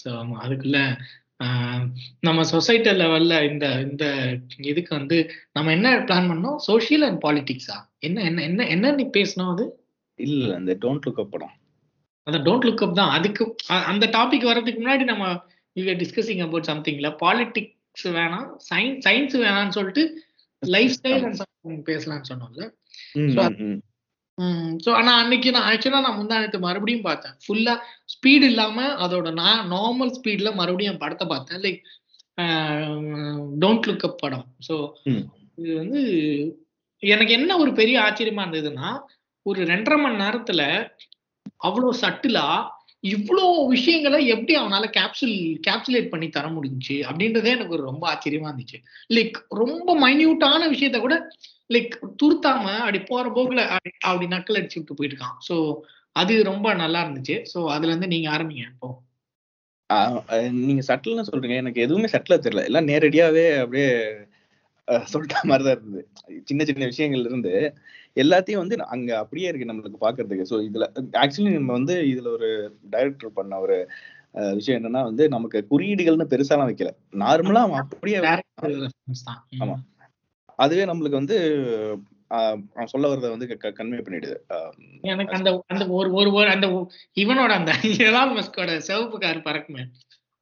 So ஆமா அதுக்குள்ள நம்ம சொசைட்டி லெவல்ல இந்த இந்த இதுக்கு வந்து நம்ம என்ன பிளான் பண்ணோம்? சோஷியல் அண்ட் பாலிடிக்ஸா என்ன என்ன என்ன என்ன நீ பேசணும் அது? இல்ல இந்த டோன்ட் லுக் அப் படம். அந்த டோன்ட் லுக் அப் தான். அதுக்கு அந்த டாபிக் வர்றதுக்கு முன்னாடி நம்ம வி டிஸ்கசிங் அபவுட் சம்திங்ல பாலிடிக்ஸ் வேணாம் சயின்ஸ் சயின்ஸ் வேணாம்னு சொல்லிட்டு லைஃப் ஸ்டைல் அண்ட் பேசலாம்னு சொன்னோம்ல. ம். ஸோ ஆனா அன்னைக்கு நான் ஆக்சுவலா நான் முந்தானத்து மறுபடியும் பார்த்தேன் ஃபுல்லா ஸ்பீடு இல்லாம அதோட நான் நார்மல் ஸ்பீட்ல மறுபடியும் படத்தை பார்த்தேன் லைக் டோன்ட் லுக் அப் படம் ஸோ ம். இது வந்து எனக்கு என்ன ஒரு பெரிய ஆச்சரியமா இருந்ததுன்னா ஒரு ரெண்டரை மணி நேரத்துல அவ்வளோ சட்டிலா இவ்வளோ விஷயங்களை எப்படி அவனால கேப்சுல் கேப்சுலேட் பண்ணி தர முடிஞ்சுச்சு அப்படின்றதே எனக்கு ஒரு ரொம்ப ஆச்சரியமா இருந்துச்சு. லைக் ரொம்ப மைன்யூட்டான விஷயத்த கூட லைக் துருத்தாம அப்படி போற போக்குல அப்படி அப்படி நக்கல் அடிச்சு விட்டு போயிருக்கான் ஸோ அது ரொம்ப நல்லா இருந்துச்சு. ஸோ அதுல இருந்து நீங்க ஆரம்பிங்க இப்போ. நீங்க சட்டில்னு சொல்றீங்க. எனக்கு எதுவுமே சட்டிலா தெரியல. எல்லாம் நேரடியாவே அப்படியே அஹ், சொல்லிட்ட மாதிரி தான் இருந்தது. சின்ன சின்ன விஷயங்கள்ல இருந்து. எல்லாத்தையும் வந்து அங்க அப்படியே இருக்கு நம்மளுக்கு பாக்குறதுக்கு ஸோ இதுல ஆக்சுவலி நம்ம வந்து இதுல ஒரு டைரக்டர் பண்ண ஒரு விஷயம் என்னன்னா வந்து நமக்கு குறியீடுகள்னு பெருசாலாம் வைக்கல நார்மலா அவன் அப்படியே. ஆமா. அதுவே நம்மளுக்கு வந்து அவன் சொல்ல வரத வந்து கன்வே பண்ணிடுது எனக்கு அந்த அந்த ஒரு ஒரு அந்த இவனோட அந்த எலான் மஸ்கோட சிவப்பு கார் பறக்குமே.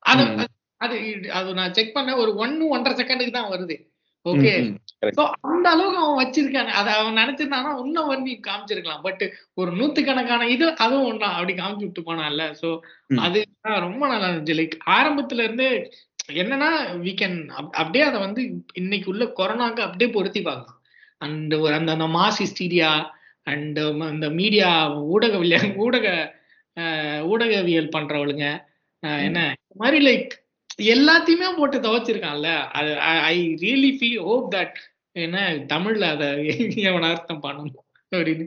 அது- அது அது நான் செக் பண்ண ஒரு ஒன்னு ஒன்றரை செகண்டுக்கு தான் வருது ஓகே அந்த அளவுக்கு அவன் வச்சிருக்கான். அதை அவன் நினைச்சிருந்தானா இன்னும் வந்து காமிச்சிருக்கலாம். பட் ஒரு நூத்துக்கணக்கான இது அதுவும் ஒண்ணா. அப்படி காமிச்சு விட்டு போனான்ல. சோ. அது ரொம்ப நல்லா இருந்துச்சு. லைக் ஆரம்பத்துல இருந்தே என்னன்னா we can அப் அப்படியே அதை வந்து இன்னைக்கு உள்ள கொரோனாக்கு அப்படியே பொருத்தி பார்க்கலாம். அண்ட் ஒரு அந்த அந்த மாஸ் ஹிஸ்டீரியா அண்ட் அந்த மீடியா ஊடக ஊடக ஊடகவியல் பண்றவளுங்க என்ன? இந்த மாதிரி லைக் எல்லாத்தையுமே போட்டு துவைச்சிருக்கான்ல. அது I really feel hope that என்ன தமிழ்ல அதை எவன அர்த்தம் பண்ணணும் அப்படின்னு.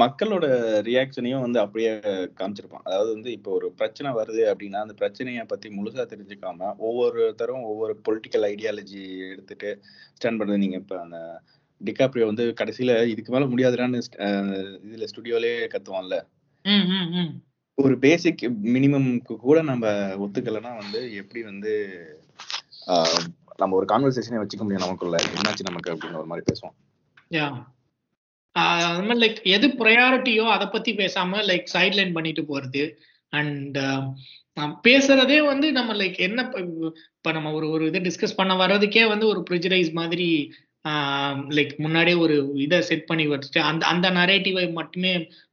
மக்களோட ரியாக்ஷனையும் வந்து அப்படியே காமிச்சிருப்பான். அதாவது வந்து இப்போ ஒரு பிரச்சனை வருது அப்படின்னா அந்த பிரச்சனையை பத்தி முழுசா தெரிஞ்சுக்காம ஒவ்வொருத்தரும் ஒவ்வொரு பொலிட்டிக்கல் ஐடியாலஜி எடுத்துட்டு ஸ்டாண்ட் பண்றது. நீங்க இப்ப அந்த டிகாப்ரியோ வந்து கடைசியில இதுக்கு மேல முடியாதுடான்னு இதுல ஸ்டுடியோலயே கத்துவான்ல. ஒரு பேசிக் மினிமம்க்கு கூட நம்ம ஒத்துக்கலைன்னா வந்து எப்படி வந்து நம்ம ஒரு கான்வர்சேஷனே வச்சுக்க முடியும் நமக்குள்ள. என்னாச்சு நமக்கு அப்படின்னு ஒரு மாதிரி பேசுவோம். யா. அது மாதிரி லைக் எது ப்ரையாரிட்டியோ அதை பத்தி பேசாம லைக் சைட்லைன் பண்ணிட்டு போறது. அண்ட் பேசுறதே வந்து நம்ம லைக் என்ன இப்போ இப்ப நம்ம ஒரு ஒரு இதை டிஸ்கஸ் பண்ண வர்றதுக்கே வந்து ஒரு ப்ரிஜரைஸ் மாதிரி லைக் முன்னாடியே ஒரு இதை செட் பண்ணி வச்சுட்டு அந்த அந்த நரேட்டிவை மட்டுமே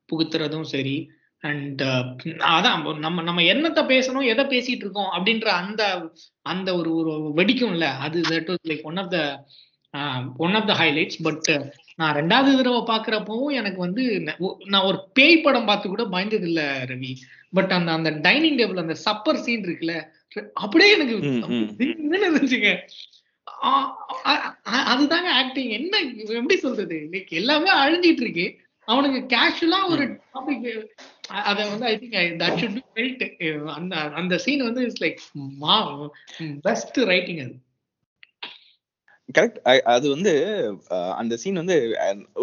புகுத்துறதும் சரி. அண்ட் அதான் நம்ம நம்ம என்னத்த பேசணும் எதை பேசிட்டு இருக்கோம் அப்படின்ற அந்த அந்த ஒரு ஒரு வெடிக்கும்ல அது that was like one of the one of the highlights but நான் ரெண்டாவது தடவை பாக்குறப்பவும் எனக்கு வந்து நான் ஒரு பேய் படம் பார்த்து கூட பயந்தது இல்ல ரவி. பட் அந்த அந்த டைனிங் டேபிள் அந்த சப்பர் சீன் இருக்குல்ல அப்படியே எனக்கு இருந்துச்சுங்க. அதுதாங்க ஆக்டிங் என்ன எப்படி சொல்றது? லைக் எல்லாமே அழிஞ்சிட்டு இருக்கு. அவனுக்கு கேஷுவலா ஒரு டாபிக் அத வந்து I think that should be felt அந்த அந்த சீன் வந்து it's like my best writing அது. கரெக்ட் அது வந்து அந்த சீன் வந்து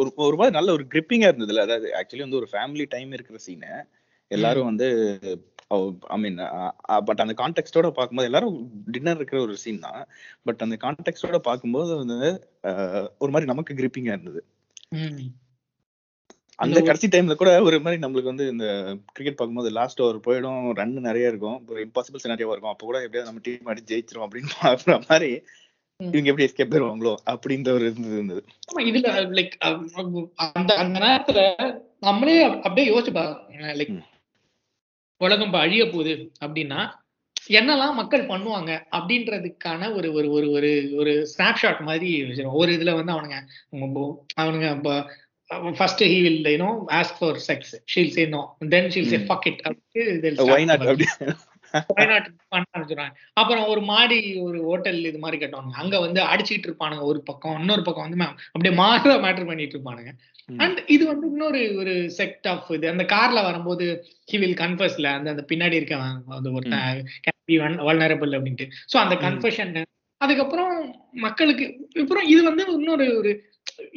ஒரு ஒரு மாதிரி நல்ல ஒரு கிரிப்பிங்கா இருந்ததுல. அதாவது ஆக்சுவலி வந்து ஒரு ஃபேமிலி டைம் இருக்கிற சீனு எல்லாரும் வந்து ஐ மீன் பட் அந்த கான்டெக்ட்டோட பார்க்கும்போது எல்லாரும் டின்னர் இருக்கிற ஒரு சீன் தான். பட் அந்த கான்டெக்ட்டோட பார்க்கும்போது வந்து ஒரு மாதிரி நமக்கு கிரிப்பிங்கா இருந்தது. அந்த கடைசி டைம்ல கூட ஒரு மாதிரி நம்மளுக்கு வந்து இந்த கிரிக்கெட் பார்க்கும்போது லாஸ்ட் ஓவர் போயிடும் ரன் நிறைய இருக்கும் ஒரு இம்பாசிபிள் சினாரியாவா இருக்கும் அப்போ கூட எப்படியாவது நம்ம டீம் அடி ஜெயிச்சிரும் அப்படின்னு பாக்குற மாதிரி. இவங்க எப்படி எஸ்கேப் பெறுவாங்களோ அப்படின்ற ஒரு இருந்தது இதுல லைக் அந்த அந்த நேரத்துல நம்மளே அப்- அப்படியே யோசிச்சு பாருங்க லைக். உலகம் அழிய போகுது அப்படின்னா என்னெல்லாம் மக்கள் பண்ணுவாங்க அப்படின்றதுக்கான ஒரு ஒரு ஒரு ஒரு ஒரு ஸ்னாப்ஷாட் மாதிரி ஒரு இதுல வந்து அவனுங்க அவனுங்க first he will you know ask for sex she'll say no then she'll say hmm. Fuck it Y not அப்படி வயநாட்டு பண்ண ஆரம்பிச்சிடுறாங்க அப்புறம் ஒரு மாடி ஒரு ஹோட்டல் இது மாதிரி கட்டுவானுங்க. அங்க வந்து அடிச்சிட்டு இருப்பானுங்க ஒரு பக்கம் இன்னொரு பக்கம் வந்து ma- அப்படியே மாற மேட்டர் பண்ணிட்டு இருப்பானுங்க. அண்ட் இது வந்து இன்னொரு ஒரு செக்ட் ஆஃப் இது. அந்த கார்ல வரும்போது ஹி வில் கன்ஃபர்ஸ்ல அந்த அந்த பின்னாடி இருக்கவன் அந்த ஒருத்தன் கேன் பி வல்னரபிள் அப்படின்ட்டு. ஸோ அந்த ம். கன்ஃபெஷன் அதுக்கப்புறம் மக்களுக்கு அப்புறம் இது வந்து இன்னொரு ஒரு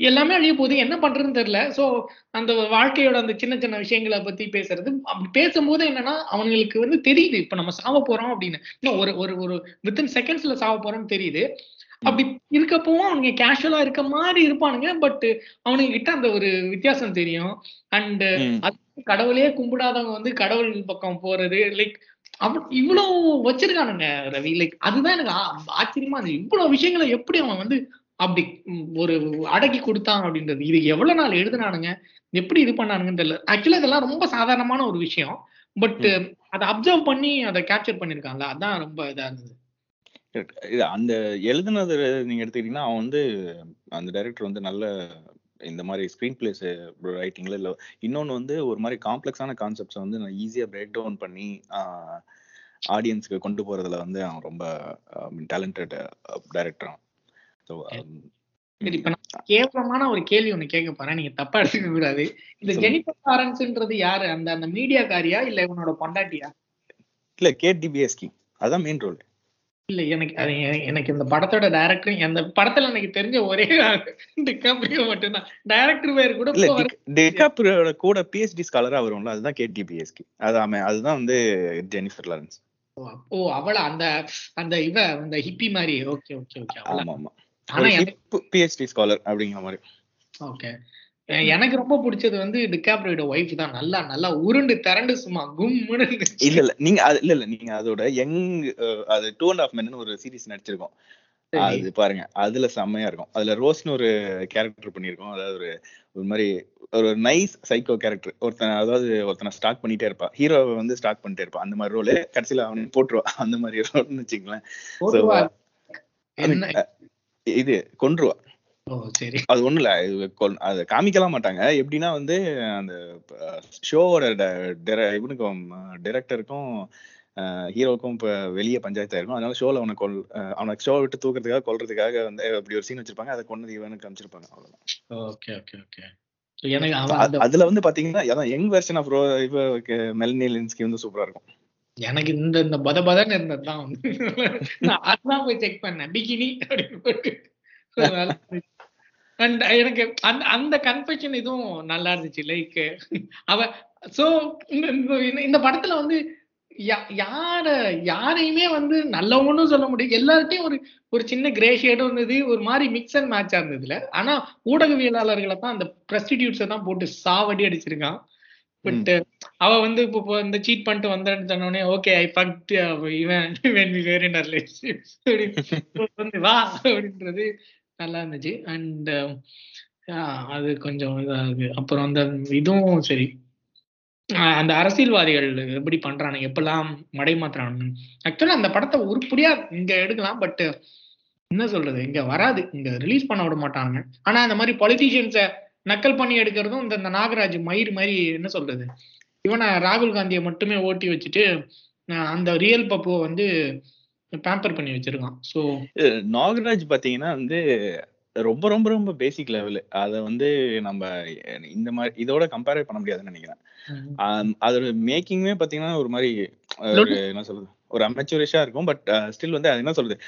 எல்லாமே அழிய போகுது. என்ன பண்றதுன்னு தெரியல. சோ அந்த வாழ்க்கையோட அந்த சின்ன சின்ன விஷயங்களை பத்தி பேசுறது. அப்படி பேசும்போது என்னன்னா அவங்களுக்கு வந்து தெரியுது. இப்ப நம்ம சாவ போறோம் அப்படின்னு. இன்னும் ஒரு ஒரு ஒரு வித்தின் செகண்ட்ஸ்ல சாவ போறோம்னு தெரியுது. அப்படி இருக்கப்பவும் அவனுங்க கேஷுவலா இருக்க மாதிரி இருப்பானுங்க. பட் அவனுங்க கிட்ட அந்த ஒரு வித்தியாசம் தெரியும். அண்ட் கடவுளே கும்பிடாதவங்க வந்து கடவுள் பக்கம் போறது. லைக் இவ்வளவு வச்சிருக்கானுங்க ரவி. லைக் அதுதான் எனக்கு ஆச்சரியமா இருந்துச்சு இவ்வளவு விஷயங்களை எப்படி அவன் வந்து அப்படி ஒரு அடக்கி கொடுத்தான் அப்படின்றது. இது எவ்வளவு நாள் எழுதுனானுங்க? எப்படி இது பண்ணானுங்கன்னு தெரியல. ஆக்சுவலா இதெல்லாம் ரொம்ப சாதாரணமான ஒரு விஷயம். பட் அதை அப்சர்வ் பண்ணி அதை கேப்சர் பண்ணிருக்கான்ல அதான் ரொம்ப இதா இருந்தது. இது அந்த எழுதுனது நீங்க எடுத்துக்கிட்டீங்கன்னா அவன் வந்து அந்த டைரக்டர் வந்து நல்ல இந்த மாதிரி ஸ்க்ரீன் பிளேஸ் ரைட்டிங்ல இல்ல இன்னொன்னு வந்து ஒரு மாதிரி காம்ப்ளெக்ஸான கான்செப்ட்ஸை வந்து நான் ஈஸியா பிரேக் டவுன் பண்ணி ஆடியன்ஸ்க்கு கொண்டு போறதுல வந்து அவன் ரொம்ப டேலண்டட் டைரக்டர் சரி. இப்ப நான் கேவலமான ஒரு கேள்வி ஒண்ணு கேட்க போறேன். நீங்க தப்பா எடுத்துக்க கூடாது. இந்த. ஜெனிஃபர் லாரன்ஸ்ன்றது யாரு? அந்த அந்த மீடியாக்காரியா இல்ல இவனோட பொண்டாட்டியா? இல்ல கே டிபிஎஸ்கி அதான் மெயின் ரோல் இல்ல எனக்கு அது எனக்கு இந்த படத்தோட டைரக்டர் அந்த படத்துல எனக்கு தெரிஞ்ச ஒரே டிகாப்ரியோ மட்டும்தான். டைரக்டர் பேர் கூட இல்ல டெகாப்ரியோட கூட பிஹெச்டி ஸ்காலரா வரும்ல அதுதான் கே டிபிஎஸ்கி அது அவன் அதுதான் வந்து ஜெனிஃபர் லாரன்ஸ் ஓ அவள அந்த அந்த இவ அந்த ஹிப்பி மாதிரி. ஓகே ஓகே ஓகே ஆமா ஆமா ஆனா பிஹெச்டி ஸ்காலர் அப்படிங்கிற மாதிரி. ஓகே எனக்கு ரொம்ப பிடிச்சது வந்து டிகாப்ரியோட ஒய்ஃப் தான். நல்லா நல்லா உருண்டு திரண்டு சும்மா கும்முன்னு. இல்ல இல்ல. நீங்க அது இல்ல இல்ல. நீங்க அதோட யங் அது டூ அண்ட் ஆஃப் மென்னு ஒரு சீரிஸ் நடிச்சிருக்கோம். சரி. அது பாருங்க. அதுல செம்மையா இருக்கும். அதுல ரோஸ்னு ஒரு கேரக்டர் பண்ணிருக்கோம் அதாவது ஒரு ஒரு மாதிரி ஒரு நைஸ் சைக்கோ கேரக்டர் ஒருத்தன் அதாவது ஒருத்தனை ஸ்டாக் பண்ணிட்டே இருப்பா. ஹீரோவை வந்து ஸ்டாக் பண்ணிட்டே இருப்பான் அந்த மாதிரி ரோல் கடைசியில அவனை போட்டுருவா. அந்த மாதிரி ரோல்னு வச்சுங்களேன் இது கொன்றுவா. அது ஒண்ணும் இல்ல. அது காமிக்கலாம் மாட்டாங்க. எப்படின்னா வந்து அந்த ஷோவோட இவனுக்கும் டைரக்டருக்கும் ஹீரோவுக்கும் இப்ப வெளியே பஞ்சாயத்து இருக்கும் அதனால ஷோல அவனை கொல் அவனை ஷோ விட்டு தூக்குறதுக்காக கொல்றதுக்காக வந்து அப்படி ஒரு சீன் வச்சிருப்பாங்க. அதை கொண்டு இவனுக்கு காமிச்சிருப்பாங்க. அவ்வளவுதான். Okay okay okay. எனக்கு அதுல வந்து பாத்தீங்கன்னா அதான் யங் வெர்ஷன் ஆஃப் ரோ இவ மெல்னிலின்ஸ்கி வந்து சூப்பரா இருக்கும். எனக்கு இந்த இந்த பத பதன்னு இருந்தது தான் வந்து நான் அதான் போய் செக் பண்ணேன். பிகினி அப்படின்னு போட்டு. அண்ட் எனக்கு அந்த அந்த கன்ஃபெஷன் இதுவும் நல்லா இருந்துச்சு. லைக் அவ சோ இந்த இந்த- படத்துல வந்து யா- யார யாரையுமே வந்து நல்லவனும் சொல்ல முடியும் எல்லார்ட்டையும் ஒரு ஒரு சின்ன கிரே ஷேடும் இருந்தது ஒரு மாதிரி மிக்ஸ் அண்ட் மேட்சா இருந்ததுல. ஆனா ஊடகவியலாளர்களை தான் அந்த ப்ரெஸ்டிடியூட்ஸை தான் போட்டு சாவடி அடிச்சிருக்கான். பட் அவ வந்து இப்போ இந்த சீட் பண்ணிட்டு வந்தேன்னு சொன்னோடனே ஓகே ஐ பக்ட் இவன் இவன் வேற வந்து வா அப்படின்றது நல்லா இருந்துச்சு. அண்ட் uh, அது கொஞ்சம் இதா இருக்கு அப்புறம் அந்த இதுவும் சரி. அந்த அரசியல்வாதிகள் எப்படி பண்றானுங்க எப்பெல்லாம் மடை மாத்துறானுங்க ஆக்சுவலா அந்த படத்தை உருப்படியா இங்க எடுக்கலாம் பட் என்ன சொல்றது இங்க வராது. இங்க ரிலீஸ் பண்ண விட மாட்டாங்க ஆனா அந்த மாதிரி பொலிட்டீஷியன்ஸை நக்கல் பண்ணி எடுக்கிறதும் இந்த நாகராஜ் மயிர் மாதிரி என்ன சொல்றது? இவனை ராகுல் காந்தியை மட்டுமே ஓட்டி வச்சுட்டு அந்த ரியல் பப்புவை வந்து பேம்பர் பண்ணி வச்சிருக்கான். ஸோ நாகராஜ் பாத்தீங்கன்னா வந்து ரொம்ப ரொம்ப ரொம்ப பேசிக் லெவல் அத வந்து நம்ம இந்த மாதிரி இதோட கம்பேர் பண்ண முடியாதுன்னு நினைக்கிறேன். அதோட மேக்கிங்குமே பாத்தீங்கன்னா ஒரு மாதிரி என்ன சொல்றது? ஒரு அமெச்சூரிஷா இருக்கும். பட் ஸ்டில் வந்து அது என்ன சொல்றது?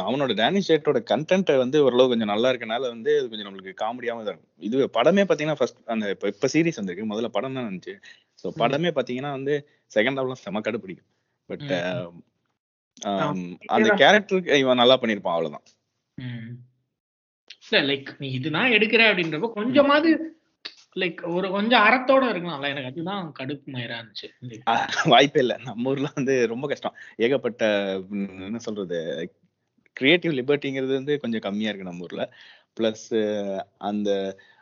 அவனோட டேனிஷ் ஷேட்டோட கண்டென்ட் வந்து ஓரளவு கொஞ்சம் நல்லா இருக்கனால வந்து அது கொஞ்சம் நம்மளுக்கு காமெடியாவும் இருக்கும். இது படமே பாத்தீங்கன்னா ஃபர்ஸ்ட் அந்த இப்ப இப்ப சீரிஸ் வந்திருக்கு. முதல்ல படம் தான் இருந்துச்சு. ஸோ. படமே பாத்தீங்கன்னா வந்து செகண்ட் ஹாஃப்லாம் செம கடு பிடிக்கும். பட் ம். அந்த இதேதான். கேரக்டருக்கு இவன் நல்லா பண்ணியிருப்பான் அவ்வளவுதான். இல்ல லைக் நீ இதுதான் எடுக்கிற அப்படின்றப்ப கொஞ்சமாவது லைக் ஒரு கொஞ்சம் அறத்தோட இருக்கலாம்ல எனக்கு அதுதான் கடுப்பு மயிரா இருந்துச்சு. வாய்ப்பே இல்ல. நம்ம ஊர்ல வந்து ரொம்ப கஷ்டம். ஏகப்பட்ட என்ன சொல்றது கிரியேட்டிவ் லிபர்ட்டிங்கிறது வந்து கொஞ்சம் கம்மியா இருக்கு நம்ம ஊர்ல. பிளஸ் அந்த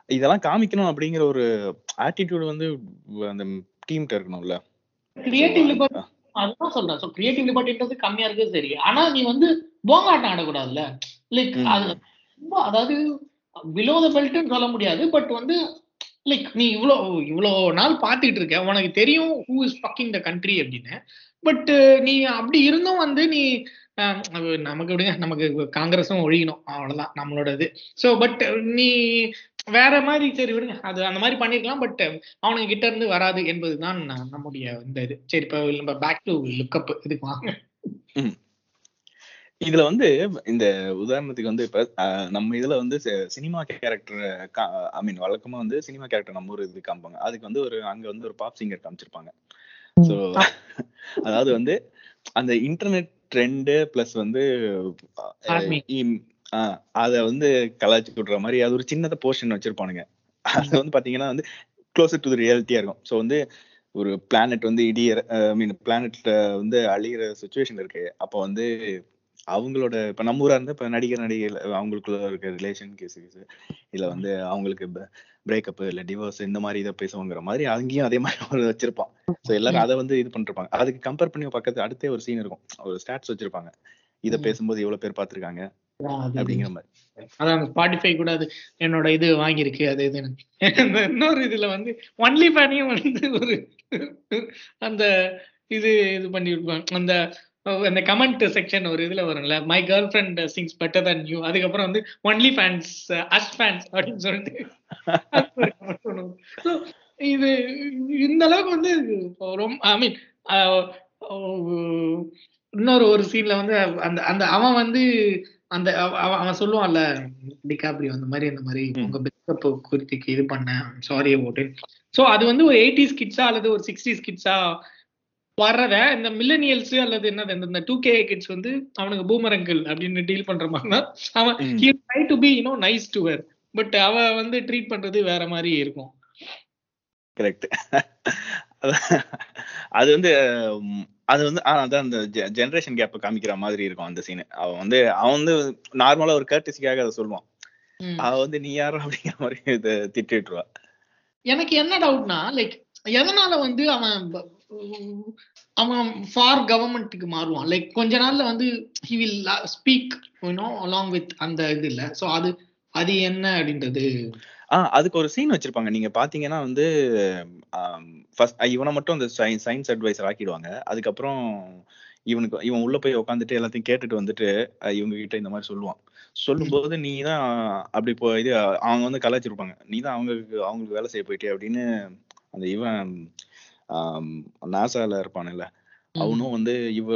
இதெல்லாம் காமிக்கணும் அப்படிங்கிற ஒரு ஆட்டிடியூட் வந்து அந்த டீம்கிட்ட இருக்கணும்ல. Creative liberty அதுதான் சொல்றேன். ஸோ கிரியேட்டிவ் லிபர்ட்டின்றது கம்மியா இருக்கு சரி. ஆனா நீ வந்து போங்காட்டம் ஆடக்கூடாதுல்ல. லைக். அது ரொம்ப அதாவது பிலோ த பெல்ட்னு சொல்ல முடியாது. பட் வந்து லைக் நீ இவ்வளோ இவ்வளோ நாள் பார்த்துட்டு இருக்க. உனக்கு தெரியும் who is fucking the country அப்படின்னு. பட் நீ அப்படி இருந்தும் வந்து நீ அது நமக்கு விடுங்க நமக்கு காங்கிரஸும் ஒழியணும். அவ்வளோதான் நம்மளோட இது ஸோ பட் நீ வேற மாதிரி சரி விடுங்க. அது அந்த மாதிரி பண்ணிருக்கலாம். பட் அவனுக்கு கிட்ட இருந்து வராது என்பதுதான் ந- நம்முடைய இந்த இது. சரி இப்போ நம்ம பேக் டு லுக்கப் இதுக்கு வாங்க. இதுல வந்து இந்த உதாரணத்துக்கு வந்து இப்ப நம்ம இதுல வந்து சினிமா கேரக்டர் ஐ மீன் வழக்கமா வந்து சினிமா கேரக்டர் நம்ம ஒரு இது காமிப்பாங்க அதுக்கு வந்து ஒரு அங்க வந்து ஒரு பாப் சிங்கர் காமிச்சிருப்பாங்க. ஸோ அதாவது வந்து அந்த இன்டர்நெட் ட்ரெண்டு பிளஸ் வந்து அத வந்து கலாய்ச்சி விடுற மாதிரி அது ஒரு சின்னத போர்ஷன் வச்சிருப்பானுங்க. அது வந்து பாத்தீங்கன்னா வந்து க்ளோசர் டு ரியாலிட்டியா இருக்கும். ஸோ வந்து ஒரு பிளானட் வந்து இடியற ஐ மீன் பிளானட்ல வந்து அழியிற சுச்சுவேஷன் இருக்கு. அப்போ வந்து அவங்களோட இப்ப நம்ம ஊரா இருந்தா இப்ப நடிகர் நடிகைகள் அவங்களுக்குள்ள இருக்க ரிலேஷன் கேஸ் இல்ல வந்து அவங்களுக்கு பிரேக்கப் இல்ல டிவோர்ஸ் இந்த மாதிரி இதை பேசுவோங்கிற மாதிரி அங்கேயும் அதே மாதிரி ஒரு வச்சிருப்பான். சோ எல்லாரும் அதை வந்து இது பண்ணிருப்பாங்க. அதுக்கு கம்பேர் பண்ணி பக்கத்து அடுத்தே ஒரு சீன் இருக்கும். ஒரு ஸ்டாட்ஸ் வச்சிருப்பாங்க. இத. பேசும்போது எவ்வளவு பேர் பாத்திருக்காங்க அப்படிங்கிற மாதிரி. அதான் ஸ்பாட்டிஃபை கூட அது என்னோட இது வாங்கியிருக்கு அது இந்த இன்னொரு இதுல வந்து ஒன்லி ஃபேனையும் வந்து ஒரு அந்த இது இது பண்ணிருப்பாங்க அந்த அந்த கமெண்ட் செக்ஷன் ஒரு இதுல வரும்ல my girlfriend sings better than you அதுக்கப்புறம் வந்து ஒன்லி ஃபேன்ஸ் அஸ் ஃபேன்ஸ் அப்படின்னு சொல்லிட்டு. இது இந்த அளவுக்கு வந்து ரொம்ப ஐ மீன் இன்னொரு ஒரு சீன்ல வந்து அந்த அந்த அவன் வந்து அந்த அவ- அவ- அவன் சொல்லுவான்ல டிகாப்ரி அந்த மாதிரி அந்த மாதிரி. உங்க பிரேக்கப் குறித்துக்கு இது பண்ணேன் சாரி அபவுட் சோ அது வந்து ஒரு எயிட்டிஸ் கிட்ஸா அல்லது ஒரு சிக்ஸ்டீஸ் கிட்ஸா வர்றத இந்த மில்லனியல்ஸ் அல்லது என்னது இந்த- டூ கே கிட்ஸ் வந்து அவனுக்கு பூமரங்கள் அப்படின்னு டீல் பண்ற மாதிரி தான் அவன் try to be you know nice to her. But அவ வந்து ட்ரீட் பண்றது வேற மாதிரி இருக்கும். கரெக்ட் அது வந்து அது வந்து அதான் அந்த ஜெனரேஷன் கேப் காமிக்கிற மாதிரி இருக்கும் அந்த சீன் அவன் வந்து அவன் வந்து நார்மலா ஒரு கர்டிசிக்காக அதை சொல்லுவான். அவ வந்து நீ யாரோ? அப்படிங்கிற மாதிரி இதை திட்டிட்டுருவா எனக்கு என்ன டவுட்னா லைக் எதனால வந்து அவன் அவன் ஃபார் கவர்மெண்ட்டுக்கு மாறுவான். லைக் கொஞ்ச நாள்ல வந்து he will speak you know along with அந்த இது இல்ல. சோ அது அது என்ன அப்படின்றது? ஆ அதுக்கு ஒரு சீன் வச்சிருப்பாங்க. நீங்க பாத்தீங்கன்னா வந்து ஃபர்ஸ்ட் இவனை மட்டும் அந்த சயின்ஸ் அட்வைசர் ஆக்கிடுவாங்க. அதுக்கப்புறம் இவனுக்கு இவன் உள்ள போய் உட்காந்துட்டு எல்லாத்தையும் கேட்டுட்டு வந்துட்டு இவங்க கிட்ட இந்த மாதிரி சொல்லுவான். சொல்லும்போது நீ தான் அப்படி போ இது அவங்க வந்து கலாச்சிருப்பாங்க நீ தான் அவங்களுக்கு அவங்களுக்கு வேலை செய்ய போயிட்டே அப்படின்னு அந்த இவன் நாசால இருப்பானுல்ல அவனும் வந்து இவ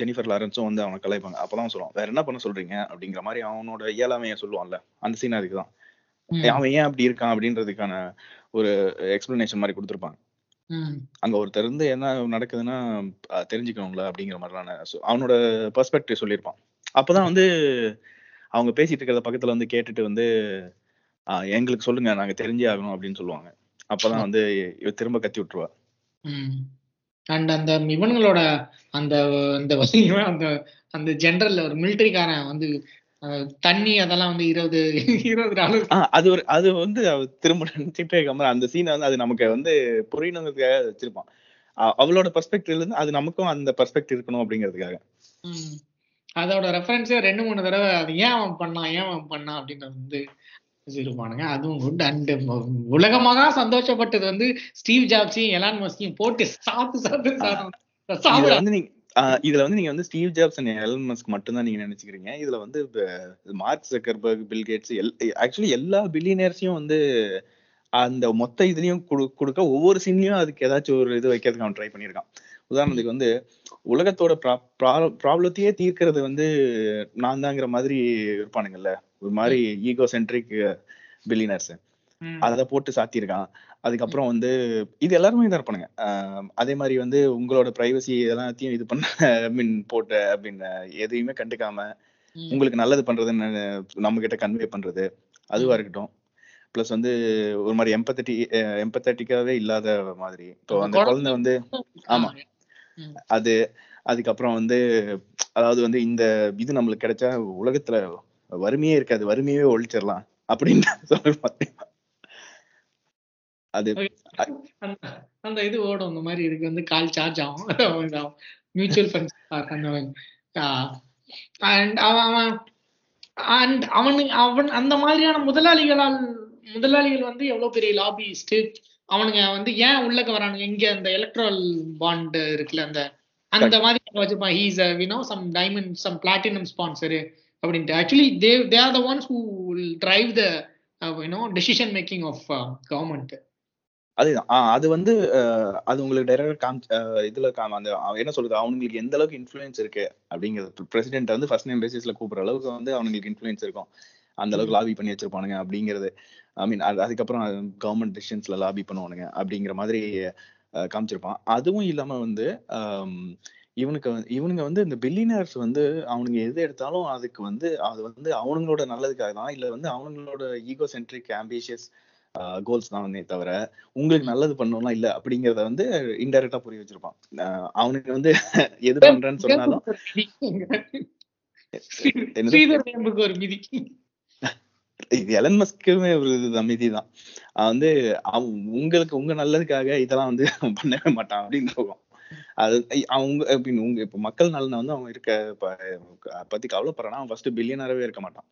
ஜெனிஃபர் லாரன்ஸும் வந்து அவனை கலாய்ப்பாங்க. அப்பதான் சொல்லுவான் வேற என்ன பண்ண சொல்றீங்க? அப்படிங்கிற மாதிரி அவனோட இயலாமைய சொல்லுவான்ல அந்த சீன் அதுக்குதான் அவன் ஏன் அப்படி இருக்கான் அப்படின்றதுக்கான ஒரு எக்ஸ்பிளனேஷன் மாதிரி கொடுத்துருப்பாங்க. அங்க ஒருத்தர் இருந்து என்ன நடக்குதுன்னா தெரிஞ்சுக்கணும்ல அப்படிங்கிற so அவனோட பெர்ஸ்பெக்டிவ் சொல்லியிருப்பான். அப்பதான் வந்து அவங்க பேசிட்டு இருக்கிறத பக்கத்துல வந்து கேட்டுட்டு வந்து "ஆஹ், எங்களுக்கு சொல்லுங்க நாங்க தெரிஞ்சே ஆகணும் அப்படின்னு சொல்லுவாங்க. அப்பதான் வந்து இவ திரும்ப கத்தி விட்டுருவா. அண்ட் அந்த இவனுங்களோட அந்த அந்த அந்த அந்த ஜென்ரல் ஒரு மிலிட்டரிக்காரன் வந்து தண்ணி அதெல்லாம் வந்து இருபது இருபது டாலர் ஆஹ் அது ஒரு அது வந்து திரும்ப நினைச்சிட்டே இருக்காம அந்த சீனை வந்து அது நமக்கு வந்து புரியணுங்கிறதுக்காக வச்சிருப்பான் அவளோட பெர்ஸ்பெக்டிவ்ல இருந்து அது நமக்கும் அந்த பெர்ஸ்பெக்டிவ் இருக்கணும் அப்படிங்கிறதுக்காக. அதோட ரெஃபரன்ஸே ரெண்டு மூணு தடவை அது ஏன் அவன் பண்ணான் ஏன் அவன் பண்ணான் அப்படின்றது வந்து வச்சிருப்பானுங்க அதுவும் குட் அண்ட் உலகமாக சந்தோஷப்பட்டது வந்து ஸ்டீவ் ஜாப்ஸையும் எலான் மஸ்கையும் போட்டு சாப்பிட்டு சாப்பிட்டு சாப்பிட வந்து நீங்க இதுல வந்து நீங்க வந்து Steve Jobs and Elon Musk மட்டும் தான் நீங்க நினைச்சுக்கிறீங்க. இதுல வந்து Mark Zuckerberg Bill Gates actually எல்லா பில்லியனர்ஸையும் வந்து அந்த மொத்த இதுலயும் குடு- கொடுக்க ஒவ்வொரு சீன்லயும் அதுக்கு ஏதாச்சும் ஒரு இது வைக்கிறதுக்கு அவன் ட்ரை பண்ணியிருக்கான். உதாரணத்துக்கு வந்து உலகத்தோட ப்ராப்ளத்தையே தீர்க்கிறது வந்து நான் தாங்கிற மாதிரி இருப்பானுங்கல்ல ஒரு மாதிரி ஈகோ சென்ட்ரிக் பில்லியனர்ஸ் ம். அதை போட்டு சாத்தியிருக்கான். அதுக்கப்புறம் வந்து இது எல்லாருமே தான் இருப்பானுங்க அதே மாதிரி வந்து உங்களோட பிரைவசி எல்லாத்தையும் இது பண்ண மீன் போட்ட அப்படின்னு எதையுமே கண்டுக்காம. உங்களுக்கு நல்லது பண்றதுன்னு நம்ம கிட்ட கன்வே பண்றது அதுவா இருக்கட்டும். ப்ளஸ் வந்து ஒரு மாதிரி எம்பத்தட்டி எம்பத்தட்டிக்காவே இல்லாத மாதிரி. இப்போ அந்த குழந்தை வந்து ஆமா. அது அதுக்கப்புறம் வந்து அதாவது வந்து இந்த இது நம்மளுக்கு கிடைச்சா உலகத்துல வறுமையே இருக்காது. வறுமையே ஒழிச்சிடலாம் அப்படின்னு சொல்லுவாங்க அது அந்த அந்த இது ஓடும். இந்த மாதிரி இதுக்கு வந்து கால் சார்ஜ் ஆகும். மியூச்சுவல் ஃபண்ட்ஸ் அண்ட் அவன் அண்ட் அவனு அவன் அந்த மாதிரியான முதலாளிகளால் முதலாளிகள் வந்து எவ்வளவு பெரிய லாபிஸ்ட் அவனுங்க வந்து ஏன் உள்ளக்க வரானுங்க? இங்க அந்த எலக்ட்ரல் பாண்ட் இருக்குல்ல அந்த அந்த மாதிரி வச்சுப்பான். He's you know some diamond some platinum sponsor அப்படின்ட்டு. Actually they they are the ones who will drive the you know decision making of government அதுதான். அது வந்து அது உங்களுக்கு டைரக்டா காம் இதுல காம் அந்த என்ன சொல்றது? அவனுங்களுக்கு எந்த அளவுக்கு இன்ஃப்ளூயன்ஸ் இருக்கு அப்படிங்கிறது. பிரசிடென்ட் வந்து ஃபர்ஸ்ட் நேம் பேசிஸ்ல கூப்பிடுற அளவுக்கு வந்து அவனுங்களுக்கு இன்ஃப்ளூயன்ஸ் இருக்கும். அந்த அளவுக்கு லாபி பண்ணி வச்சிருப்பானுங்க அப்படிங்கிறது. ஐ மீன் அதுக்கப்புறம் கவர்மெண்ட் டிசிஷன்ஸ்ல லாபி பண்ணுவானுங்க அப்படிங்கிற மாதிரி காமிச்சிருப்பான். அதுவும் இல்லாம வந்து இவனுக்கு இவனுங்க வந்து இந்த பில்லியனர்ஸ் வந்து அவனுங்க எது எடுத்தாலும் அதுக்கு வந்து அது வந்து அவனுங்களோட நல்லதுக்காக தான். இல்ல வந்து அவனுங்களோட ஈகோ சென்ட்ரிக் ஆம்பிஷியஸ் கோல்ஸ் தான் வந்தே தவிர உங்களுக்கு நல்லது பண்ணணும்லாம் இல்ல அப்படிங்கறத வந்து இன்டைரக்டா புரிய வச்சிருப்பான். அவனுக்கு வந்து எது பண்றேன்னு சொன்னாலும் ஒரு மிதி இது எலன் மஸ்க்குமே ஒரு அமைதி தான் வந்து அவன் உங்களுக்கு உங்க நல்லதுக்காக இதெல்லாம் வந்து பண்ணவே மாட்டான் அப்படின்னு இருக்கும் அது அவங்க உங்க இப்ப மக்கள் நலனை வந்து அவன் இருக்க பத்தி கவலைப்படுறான் அவன் ஃபர்ஸ்ட் பில்லியனராகவே இருக்க மாட்டான்.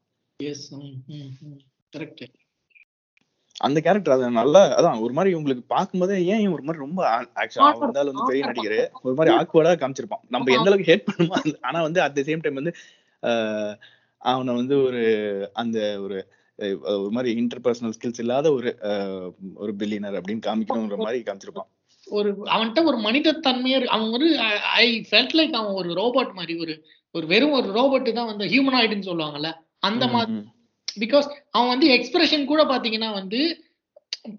அந்த கேரக்டர் அது நல்லா அதான் ஒரு மாதிரி உங்களுக்கு பார்க்கும்போதே ஏன் ஒரு மாதிரி ரொம்ப ஆக்சுவலா இருந்தாலும் வந்து பெரிய நடிகர். ஒரு மாதிரி ஆக்வர்டா காமிச்சிருப்பான். நம்ம எந்த அளவுக்கு ஹேட் பண்ணுமோ ஆனா வந்து அட் த சேம் டைம் வந்து அவனை வந்து ஒரு அந்த ஒரு ஒரு மாதிரி இன்டர்பர்சனல் ஸ்கில்ஸ் இல்லாத ஒரு ஒரு பில்லியனர் அப்படின்னு காமிக்கணுங்கிற மாதிரி காமிச்சிருப்பான். ஒரு அவன்கிட்ட ஒரு மனித தன்மையே இருக்கு. அவன் ஒரு ஐ ஃபெல்ட் லைக் அவன் ஒரு ரோபோட் மாதிரி ஒரு ஒரு வெறும் ஒரு ரோபோட் தான் வந்து ஹியூமனாய்டுன்னு சொல்லுவாங்கல்ல அந்த மாதிரி. பிகாஸ் அவன் வந்து எக்ஸ்பிரஷன் கூட பாத்தீங்கன்னா வந்து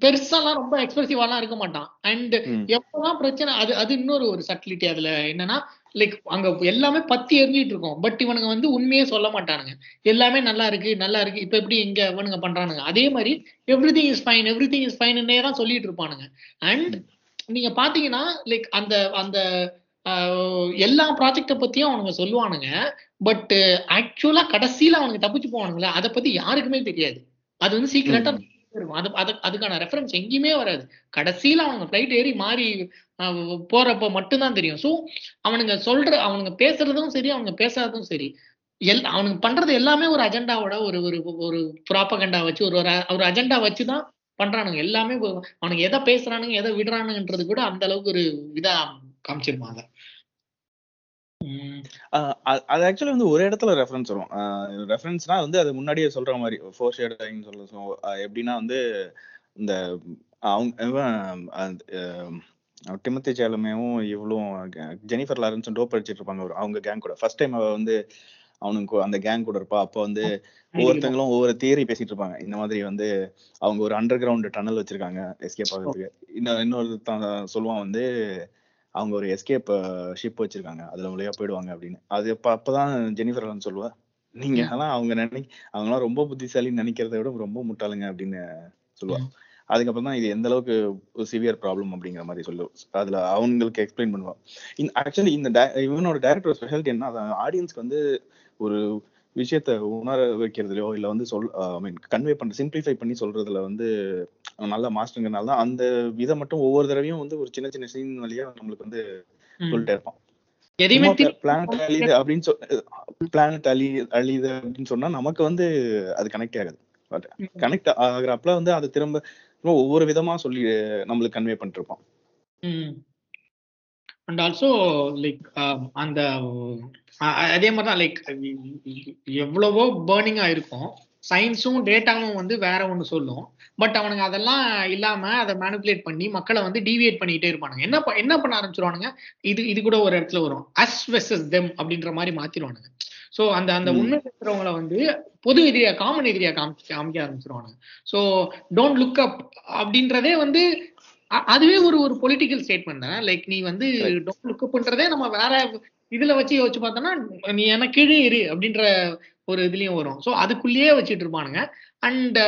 பெருசாலாம் ரொம்ப எக்ஸ்பிரசிவாலாம் இருக்க மாட்டான். அண்ட் எப்பதான் பிரச்சனை அது அது இன்னொரு ஒரு சட்டிலிட்டி அதுல என்னன்னா லைக் அங்க எல்லாமே பத்தி எரிஞ்சிட்டு இருக்கும். பட் இவனுங்க வந்து உண்மையே சொல்ல மாட்டானுங்க. எல்லாமே நல்லா இருக்கு நல்லா இருக்கு இப்ப எப்படி இங்க இவனுங்க பண்றானுங்க. அதே மாதிரி everything is fine everything is ஃபைன்னே தான் சொல்லிட்டு இருப்பானுங்க. அண்ட் நீங்க பாத்தீங்கன்னா லைக் அந்த அந்த எல்லா ப்ராஜெக்ட பத்தியும் அவனுங்க சொல்லுவானுங்க. பட் ஆக்சுவலா கடைசியில அவனுங்க தப்பிச்சு போவானுங்களே அதை பத்தி யாருக்குமே தெரியாது. அது வந்து சீக்கிரட்டா அது அது அதுக்கான ரெஃபரன்ஸ் எங்கேயுமே வராது. கடைசியில அவனுங்க ஃபிளைட் ஏறி மாறி போறப்ப மட்டும்தான் தெரியும். ஸோ அவனுங்க சொல்ற அவனுங்க பேசுறதும் சரி அவனுங்க பேசாததும் சரி எல் அவனுங்க பண்றது எல்லாமே ஒரு அஜெண்டாவோட ஒரு ஒரு ஒரு ப்ராப்பகண்டா வச்சு ஒரு ஒரு- ஒரு அஜெண்டா வச்சு தான் பண்றானுங்க. எல்லாமே அவனுங்க எதை பேசுறானுங்க எதை விடுறானுங்கன்றது கூட அந்த அளவுக்கு ஒரு இதா காமிச்சிருப்பாங்க அது ஆக்சுவலி வந்து ஒரு இடத்துல ரெஃபரன்ஸ் வரும். ரெஃபரன்ஸ்னா வந்து அது முன்னாடியே சொல்ற மாதிரி ஃபோர் ஷேடிங் சொல்ல எப்படின்னா வந்து இந்த அவங்க ஆஹ் டிமத்தி சேலமேவும் இவளும் ஜெனிஃபர் லாரன்ஸும் டோப் அடிச்சிட்டு இருப்பாங்க. அவங்க கேங் கூட. ஃபர்ஸ்ட் டைம் அவ வந்து அவனுக்கு அந்த கேங் கூட இருப்பா. அப்போ வந்து ஒவ்வொருத்தங்களும் ஒவ்வொரு தியரி பேசிட்டு இருப்பாங்க. இந்த மாதிரி வந்து அவங்க ஒரு அண்டர் கிரவுண்ட் டனல் வச்சிருக்காங்க எஸ்கேப் ஆகிறதுக்கு. இன்னொரு இன்னொரு சொல்லுவான் வந்து அவங்க ஒரு எஸ்கேப் ஷிப் வச்சிருக்காங்க. அதுல வழியா போயிடுவாங்க அப்படின்னு. அது அப்ப அப்பதான் ஜெனிஃபர் சொல்லுவா நீங்க எல்லாம் அவங்க நினை அவங்கலாம் ரொம்ப புத்திசாலின்னு நினைக்கிறத விட ரொம்ப முட்டாளுங்க அப்படின்னு சொல்லுவா. அதுக்கப்புறம் தான் இது எந்த அளவுக்கு சிவியர் ப்ராப்ளம் அப்படிங்கிற மாதிரி சொல்லு அதுல அவங்களுக்கு எக்ஸ்பிளைன் பண்ணுவா. இந்த ஆக்சுவலி இந்த இவனோட டேரக்டர் ஸ்பெஷாலிட்டி என்ன ஆடியன்ஸ்க்கு வந்து ஒரு விஷயத்த உணர வைக்கிறதுலயோ இல்ல வந்து சொல் ஐ மீன் கன்வே பண்ண சிம்பிளிஃபை பண்ணி சொல்றதுல வந்து நல்ல மாஸ்டருங்கிறனால தான் அந்த இதை மட்டும் ஒவ்வொரு தடவையும் வந்து ஒரு சின்ன சின்ன சீன் வழியா நம்மளுக்கு வந்து சொல்லிட்டே இருப்பான். பிளானட் அழியுது அப்படின்னு சொல் பிளானட் அழி அழியுது அப்படின்னு சொன்னா நமக்கு வந்து அது கனெக்ட் ஆகாது. கனெக்ட் ஆகுறப்பல வந்து அது திரும்ப ஒவ்வொரு விதமா சொல்லி நம்மளுக்கு கன்வே பண்ணிட்டு இருப்பான். அண்ட் ஆல்சோ லைக் அந்த அதே மாதிரி தான் லைக் எவ்வளவோ பேர்னிங்கா இருக்கும். சயின்ஸும் டேட்டாவும் வந்து வேற ஒன்று சொல்லும். பட் அவனுங்க அதெல்லாம் இல்லாம அதை மேனிப்புலேட் பண்ணி மக்களை வந்து டிவியேட் பண்ணிக்கிட்டே இருப்பானுங்க. என்ன என்ன பண்ண ஆரம்பிச்சிருவானுங்க? இது இது கூட ஒரு இடத்துல வரும். அஸ் வெசஸ் தெம் அப்படின்ற மாதிரி மாத்திருவானுங்க ஸோ அந்த அந்த. உண்மை பேசுறவங்கள வந்து பொது எதிரியா காமன் எதிரியா காமிச்சு காமிக்க ஆரம்பிச்சிருவானுங்க. ஸோ டோன்ட் லுக் அப் அப்படின்றதே வந்து அதுவே ஒரு ஒரு பொலிட்டிக்கல் ஸ்டேட்மெண்ட் தானே? லைக் நீ வந்து. டோன்ட் லுக் பண்றதே நம்ம வேற இதுல வச்சு யோசிச்சு பார்த்தோம்னா நீ எனக்கு கீழே இரு அப்படின்ற ஒரு இதுலயும் வரும். ஸோ அதுக்குள்ளேயே வச்சுட்டு இருப்பானுங்க. அண்ட்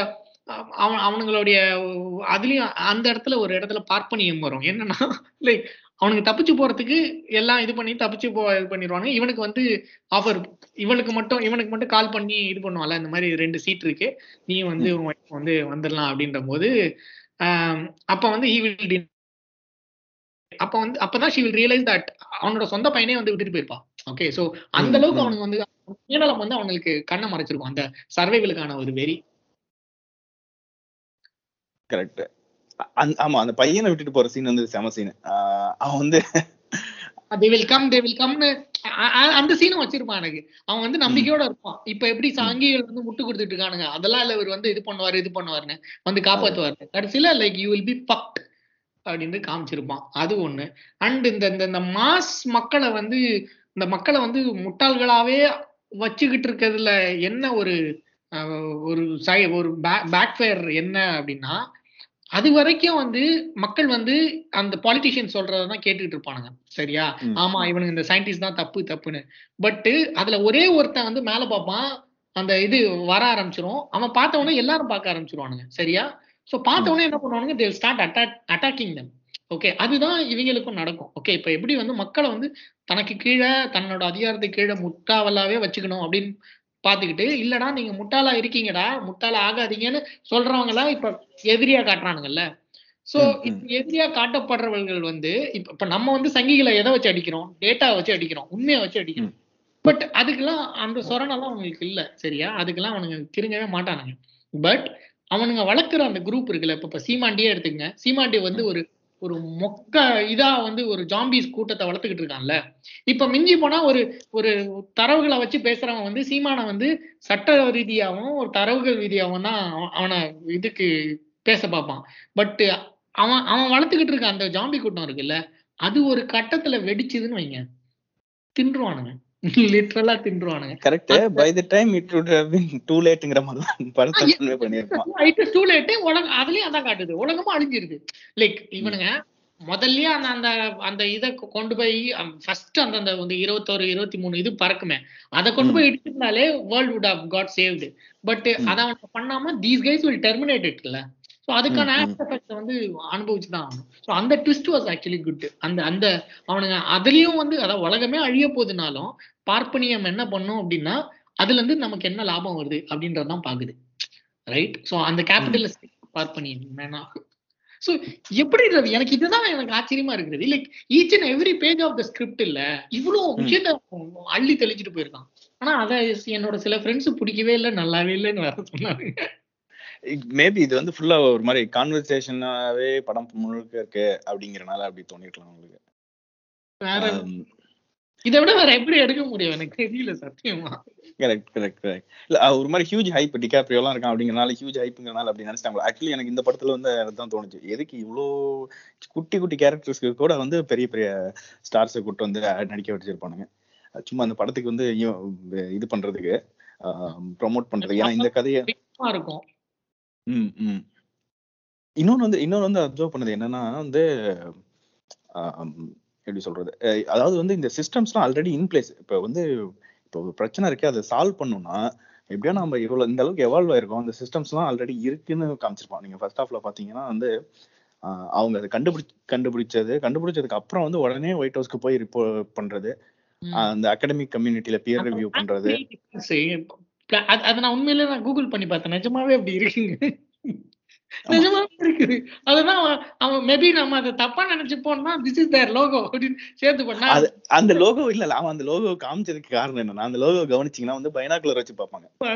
அவன் அவனுங்களுடைய அதுலயும் அந்த இடத்துல ஒரு இடத்துல பார்ப்பனியம் வரும். என்னன்னா லைக் அவனுக்கு தப்பிச்சு போறதுக்கு எல்லாம் இது பண்ணி தப்பிச்சு போ இது பண்ணிடுவானுங்க இவனுக்கு வந்து ஆஃபர் இவனுக்கு மட்டும் இவனுக்கு மட்டும் கால் பண்ணி இது பண்ணுவான்ல இந்த மாதிரி ரெண்டு சீட் இருக்கு. நீ வந்து வந்து வந்துடலாம் அப்படின்ற போது அப்ப வந்து deny- அப்ப வந்து அப்பதான் she will realize that அவனோட சொந்த பையனே வந்து விட்டுட்டு போயிருப்பான். ஓகே சோ அந்த அளவுக்கு. அவனுக்கு வந்து சுயநலம் வந்து அவனுக்கு கண்ணை மறைச்சிருக்கும். அந்த சர்வைவலுக்கான ஒரு வெறி. கரெக்ட் ஆமா அந்த பையனை விட்டுட்டு போற சீன் வந்து செம சீன் அவன் வந்து they will come they will கம்னு அந்த சீனும் வச்சிருப்பான் எனக்கு அவன் வந்து நம்பிக்கையோட இருப்பான். இப்ப எப்படி சாங்கிகள் வந்து முட்டு கொடுத்துட்டு இருக்கானுங்க? அதெல்லாம் இல்ல இவர் வந்து இது பண்ணுவாரு இது பண்ணுவாருன்னு வந்து காப்பாத்துவாரு. கடைசியில like you will be bugged அப்படின்னு காமிச்சிருப்பான். அது ஒண்ணு. அண்ட் இந்த இந்த இந்த மாஸ் மக்களை வந்து இந்த மக்களை வந்து முட்டாள்களாவே வச்சுக்கிட்டு இருக்கிறதுல என்ன ஒரு ஒரு சை ஒரு பேக்ஃபயர் என்ன அப்படின்னா அது வரைக்கும் வந்து மக்கள் வந்து அந்த பாலிட்டிஷியன் சொல்றதான் கேட்டுக்கிட்டு இருப்பானுங்க. சரியா. ஆமா இவனுங்க இந்த சயின்டிஸ்ட் தான் தப்பு தப்புன்னு. பட் அதுல ஒரே ஒருத்தன் வந்து மேல பார்ப்பான் அந்த இது வர ஆரம்பிச்சிரும். அவன் பார்த்த உடனே எல்லாரும் பார்க்க ஆரம்பிச்சிருவானுங்க. சரியா? சோ பார்த்த உடனே என்ன பண்ணுவானுங்க? They start attack attacking them. Okay அதுதான் இவங்களுக்கும் நடக்கும். ஓகே இப்ப எப்படி வந்து மக்களை வந்து தனக்கு கீழே தன்னோட அதிகாரத்துக்கு கீழே முட்டாவலாவே வச்சுக்கணும் அப்படின்னு பாத்துக்கிட்டு இல்லடா நீங்க முட்டாளா இருக்கீங்கடா முட்டாளா ஆகாதீங்கன்னு சொல்றவங்கள இப்ப எதிரியா காட்டுறானுங்கல்ல? சோ எதிரியா காட்டப்படுறவர்கள் வந்து இப்ப இப்ப நம்ம வந்து சங்கிகளை எதை வச்சு அடிக்கிறோம்? டேட்டா வச்சு அடிக்கிறோம் உண்மையை வச்சு அடிக்கிறோம். பட் அதுக்கெல்லாம் அந்த சொரணெல்லாம் அவங்களுக்கு இல்ல சரியா? அதுக்கெல்லாம் அவனுங்க திருங்கவே மாட்டானுங்க. பட் அவனுங்க வளர்க்குற அந்த குரூப் இருக்குல்ல இப்ப சீமாண்டியே எடுத்துக்கங்க. சீமாண்டி வந்து ஒரு ஒரு மொக்க இதா வந்து ஒரு ஜாம்பிஸ் கூட்டத்தை வளர்த்துக்கிட்டு இருக்கான்ல. இப்ப மிஞ்சி போனா ஒரு ஒரு தரவுகளை வச்சு பேசுறவன் வந்து சீமானை வந்து சட்ட ரீதியாகவும் ஒரு தரவுகள் ரீதியாகவும் தான் அவனை இதுக்கு பேச பார்ப்பான். பட் அவன் அவன் வளர்த்துக்கிட்டு இருக்க அந்த ஜாம்பி கூட்டம் இருக்குல்ல அது ஒரு கட்டத்துல வெடிச்சதுன்னு வைங்க. தின்றுவானுங்க. லிட்ரலா தின்றுவானுங்க. Correct by the time it would have been too லேட்ங்கிற மாதிரி தான் படத்தை convey பண்ணியிருப்பான். இட் இஸ் டூ லேட் உலகம் அதுலயும் அதான் காட்டுது. உலகமும் அழிஞ்சிருது. லைக் இவனுங்க முதல்லயே அந்த அந்த அந்த இதை கொண்டு போய் ஃபர்ஸ்ட் அந்த அந்த வந்து இருபத்தோரு இருபத்தி மூணு இது பறக்குமே. அதை கொண்டு போய் இடிச்சிருந்தாலே world would have got saved but. அதை அவன் பண்ணாம தீஸ் கைஸ் வில் டெர்மினேட் இட்ல ஸோ அதுக்கான. ஆஃப்டர் எஃபெக்ட்ஸ் வந்து அனுபவிச்சு தான் ஆகணும். ஸோ அந்த ட்விஸ்ட் வாஸ் ஆக்சுவலி குட் அந்த அந்த அவனுங்க அதுலயும் வந்து அதாவது உலகமே அழிய போகுதுனாலும் பார்ப்பனியம் என்ன பண்ணும் அப்படின்னா அதுல இருந்து நமக்கு என்ன லாபம் வருது அப்படின்றதான் பாக்குது. ரைட் சோ அந்த கேபிட்டலிஸ்ட் பார்ப்பனியம் வேணா சோ எப்படி ரவி எனக்கு இதுதான் எனக்கு ஆச்சரியமா இருக்குது. Like each and every page of the script இல்ல இவ்வளவு விஷயத்த அள்ளி தெளிச்சிட்டு போயிருக்கான். ஆனா அத என்னோட சில ஃப்ரெண்ட்ஸ் பிடிக்கவே இல்லை நல்லாவே இல்லைன்னு வேற சொன்னாங்க. மேபி இது வந்து ஃபுல்லா ஒரு மாதிரி கான்வர்சேஷனாவே படம் முழுக்க இருக்கு அப்படிங்கறனால அப்படி தோணிருக்கலாம் உங்களுக்கு. வேற இதை விட வேற எப்படி எடுக்க முடியும்? எனக்கு தெரியல சத்தியமா. கரெக்ட் கரெக்ட் கரெக்ட் இல்ல ஒரு மாதிரி ஹியூஜ் ஹைப் டிகாப்ரியோ எல்லாம் இருக்கான் அப்படிங்கறனால ஹியூஜ் ஹைப்புங்கறனால அப்படி நினைச்சிட்டாங்க ஆக்சுவலி எனக்கு இந்த படத்துல வந்து அதுதான் தோணுச்சு. எதுக்கு இவ்வளோ குட்டி குட்டி கேரக்டர்ஸ்க்கு கூட வந்து பெரிய பெரிய ஸ்டார்ஸை கூட்டு வந்து நடிக்க வச்சிருப்பானுங்க. சும்மா அந்த படத்துக்கு வந்து இது பண்றதுக்கு ப்ரொமோட் பண்றதுக்கு. ஏன்னா இந்த கதையை இருக்கும். ம் ம். இன்னொன்னு வந்து இன்னொன்னு வந்து அப்சர்வ் பண்ணது என்னன்னா வந்து எப்படி சொல்றது? அதாவது வந்து இந்த சிஸ்டம்ஸ்லாம் ஆல்ரெடி இன் பிளேஸ் இப்போ வந்து இப்போ ஒரு பிரச்சனை இருக்கு அதை சால்வ் பண்ணணும்னா எப்படியா நம்ம இவ்வளவு இந்த அளவுக்கு எவால்வ் ஆயிருக்கோம். அந்த சிஸ்டம்ஸ்லாம் ஆல்ரெடி இருக்குன்னு காமிச்சிருப்பான் நீங்க ஃபர்ஸ்ட் ஹாஃப்ல பாத்தீங்கன்னா வந்து அவங்க அதை கண்டுபிடிச்சு கண்டுபிடிச்சது கண்டுபிடிச்சதுக்கு அப்புறம் வந்து உடனே ஒயிட் ஹவுஸ்க்கு போய் ரிப்போர்ட் பண்றது அந்த அகடமிக் கம்யூனிட்டியில பியர் ரிவ்யூ பண்றது. அது அது நான் உண்மையிலே நான் கூகுள் பண்ணி பார்த்தேன். நிஜமாவே அப்படி இருக்குங்க. நிஜமாவே இருக்குது. அதுதான் அவன் மேபி நம்ம அதை தப்பா நினைச்சுப்போம்னா திஸ் இஸ் தேர் லோகோ அப்படின்னு சேர்த்து பண்ணா அந்த லோகோ இல்ல அவன் அந்த லோகோ காமிச்சதுக்கு காரணம் என்னன்னா அந்த லோகோ கவனிச்சீங்கன்னா வந்து பைனாக்குலர் வச்சு பார்ப்பாங்க.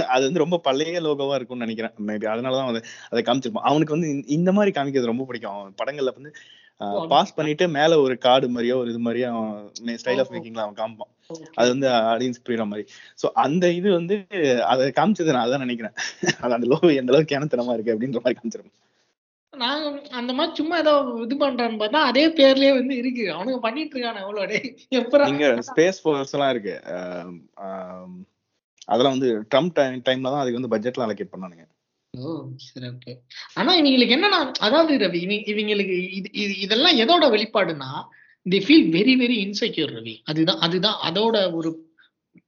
அது வந்து ரொம்ப பழைய லோகோவா இருக்கும்னு நினைக்கிறேன். மேபி அதனாலதான் அதை காமிச்சிருப்பான். அவனுக்கு வந்து இந்த- இந்த மாதிரி காமிக்கிறது ரொம்ப பிடிக்கும். அவன் படங்கள்ல வந்து பாஸ் பண்ணிட்டு மேல ஒரு கார்டு மாதிரியோ ஒரு இது மாதிரியோ அவன் ஸ்டைல் ஆஃப் மேக்கிங்ல அவன் காமிப்பான். அது வந்து ஆடியன்ஸ் புரியுற மாதிரி. சோ அந்த இது வந்து அதை காமிச்சது நான் அதான் நினைக்கிறேன். அது அந்த லோகோ எந்த அளவுக்கு கேனத்தனமா இருக்கு அப்படின்ற மாதிரி காமிச்சிருப்பான் நாங்க அந்த மாதிரி சும்மா ஏதோ இது பண்றான்னு பார்த்தா அதே பேர்லயே வந்து இருக்கு. அவனுங்க பண்ணிட்டு இருக்கானு எவ்வளோ டே எப்பறம் இங்க ஸ்பேஸ் ஃபோர்ஸ் எல்லாம் இருக்கு. அதெல்லாம் வந்து ட்ரம்ப் டைம்ல தான் அதுக்கு வந்து பட்ஜெட்லாம் அலோகேட் பண்ணானுங்க. ஓ சிறப்பு ஆனா இவங்களுக்கு என்னன்னா அதாவது ரவி இவங்களுக்கு இது இது- இதெல்லாம் எதோட வெளிப்பாடுனா they feel very very insecure Ravi. அதுதான் அதுதான் அதோட ஒரு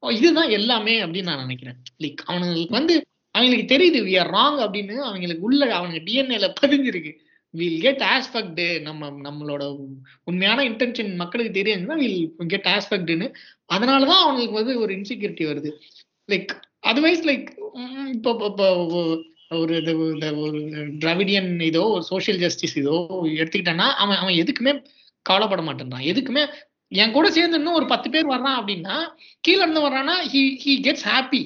இதுதான் எல்லாமே அப்படின்னு நான் நினைக்கிறேன். லைக் அவனுங்களுக்கு வந்து அவங்களுக்கு தெரியுது வி ஆர் ராங் அப்படின்னு அவங்களுக்கு உள்ள அவங்க டிஎன்ஏல பதிஞ்சிருக்கு. வில் கெட் ஆஸ்பெக்டு நம்ம நம்மளோட உண்மையான இன்டென்ஷன் மக்களுக்கு தெரியுதுன்னா வில் கெட் ஆஸ்பெக்ட்னு அதனாலதான் அவங்களுக்கு வந்து ஒரு இன்செக்யூரிட்டி வருது. லைக் அதர்வைஸ் லைக் இப்போ இப்போ ஒரு இது இந்த ஒரு டிராவிடியன் இதோ ஒரு சோஷியல் ஜஸ்டிஸ் இதோ எடுத்துக்கிட்டான்னா அவன் அவன் எதுக்குமே கவலைப்பட மாட்டேன்றான். எதுக்குமே என் கூட சேர்ந்து இன்னும் ஒரு பத்து பேர் வர்றான் அப்படின்னா கீழே இருந்து வர்றான்னா he he gets happy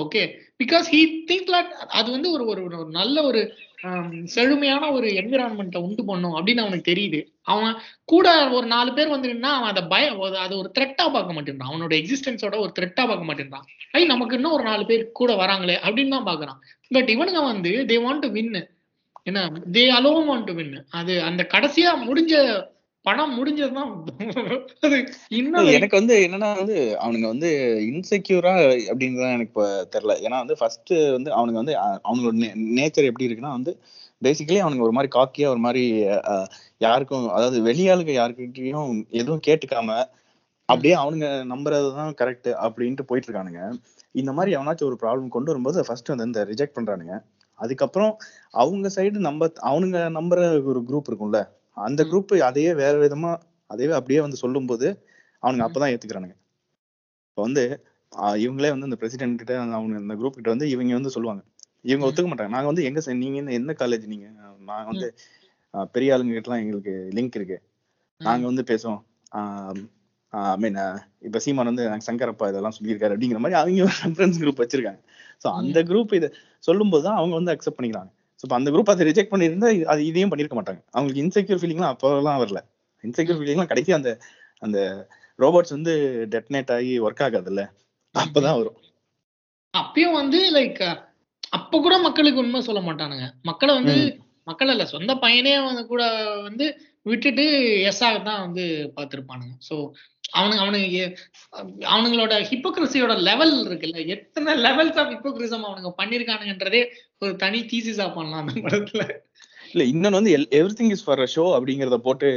okay because he think lot அது வந்து ஒரு ஒரு நல்ல ஒரு um, செழுமையான ஒரு என்விரான்மெண்ட்டை உண்டு பண்ணும் அப்படின்னு அவனுக்கு தெரியுது. அவன் கூட ஒரு நாலு பேர் வந்துருன்னா அவன் அதை பய அது ஒரு த்ரெட்டா பார்க்க மாட்டேன்றான். அவனோட எக்ஸிஸ்டன்ஸோட ஒரு த்ரெட்டா பார்க்க மாட்டேன்றான். ஐ நமக்கு இன்னும் ஒரு நாலு பேர் கூட வராங்களே அப்படின்னு தான் பாக்குறான் பட் இவனுங்க வந்து தே வாண்ட் டு வின்னு என்ன? தே அலோவ் வாண்ட் டு வின்னு அது அந்த கடைசியா முடிஞ்ச பணம் முடிஞ்சதுதான் அது இன்னும் எனக்கு வந்து என்னன்னா வந்து அவனுங்க வந்து இன்செக்யூரா அப்படின்றத எனக்கு இப்ப தெரியல. ஏன்னா வந்து ஃபர்ஸ்ட் வந்து அவனுங்க வந்து அவனோட நேச்சர் எப்படி இருக்குன்னா வந்து பேசிக்கலி அவனுங்க ஒரு மாதிரி காக்கியா ஒரு மாதிரி யாருக்கும் அதாவது வெளியாளுங்க யாருக்கிட்டையும் எதுவும் கேட்டுக்காம அப்படியே அவனுங்க நம்புறதுதான் கரெக்ட் அப்படின்ட்டு போயிட்டு இருக்கானுங்க இந்த மாதிரி எவனாச்சும் ஒரு ப்ராப்ளம் கொண்டு வரும்போது ஃபர்ஸ்ட் வந்து இந்த ரிஜெக்ட் பண்றானுங்க. அதுக்கப்புறம் அவங்க சைடு நம்ப அவனுங்க நம்புற ஒரு குரூப் இருக்கும்ல அந்த. குரூப் அதையே வேற விதமா அதையே அப்படியே வந்து சொல்லும்போது அவனுங்க ம். அப்பதான் ஏத்துக்கிறானுங்க. இப்போ வந்து இவங்களே வந்து இந்த பிரசிடென்ட் கிட்ட அவங்க இந்த குரூப் கிட்ட வந்து இவங்க வந்து சொல்லுவாங்க. இவங்க. ஒத்துக்க மாட்டாங்க. நாங்க வந்து எங்க நீங்க என்ன- எந்த காலேஜ் நீங்க? நாங்க வந்து பெரிய ஆளுங்க கிட்ட எங்களுக்கு லிங்க் இருக்கு. நாங்க வந்து பேசுவோம். ஐ மீன் இப்ப சீமான் வந்து எனக்கு சங்கரப்பா இதெல்லாம் சொல்லியிருக்காரு அப்படிங்கிற மாதிரி அவங்க ரெஃபரன்ஸ் குரூப் வச்சிருக்காங்க. சோ அந்த குரூப் இதை சொல்லும்போது தான் அவங்க வந்து அக்செப்ட் பண்ணிக்கிறாங்க. ஸோ இப்போ அந்த குரூப் அதை ரிஜெக்ட் பண்ணியிருந்தா அது இதையும் பண்ணிருக்க மாட்டாங்க. அவங்களுக்கு இன்செக்யூர் ஃபீலிங்லாம் அப்போலாம் வரல. இன்செக்யூர் ஃபீலிங்லாம் கடைசி அந்த அந்த ரோபோட்ஸ் வந்து டெட்னேட் ஆகி ஒர்க் ஆகாதுல்ல? அப்பதான் வரும். அப்பயும் வந்து லைக் அப்ப கூட மக்களுக்கு உண்மை சொல்ல மாட்டானுங்க. மக்களை வந்து. மக்கள் இல்ல சொந்த பையனே வந்து கூட வந்து விட்டுட்டு எஸ் தான் வந்து பார்த்திருப்பானுங்க. சோ அவனுங்க அவனுங்க அவனுங்களோட ஹிப்போக்ரஸியோட லெவல் இருக்குல்ல? எத்தனை லெவல்ஸ் ஆஃப் ஹிப்போக்ரிசம் அவனுங்க பண்ணிருக்கானுங்கன்றதே ஒரு தனி தீசிஸா பண்ணலாம் அந்த படத்துல. இல்ல இன்னொன்னு வந்து everything is for show அப்படிங்கறத போட்டு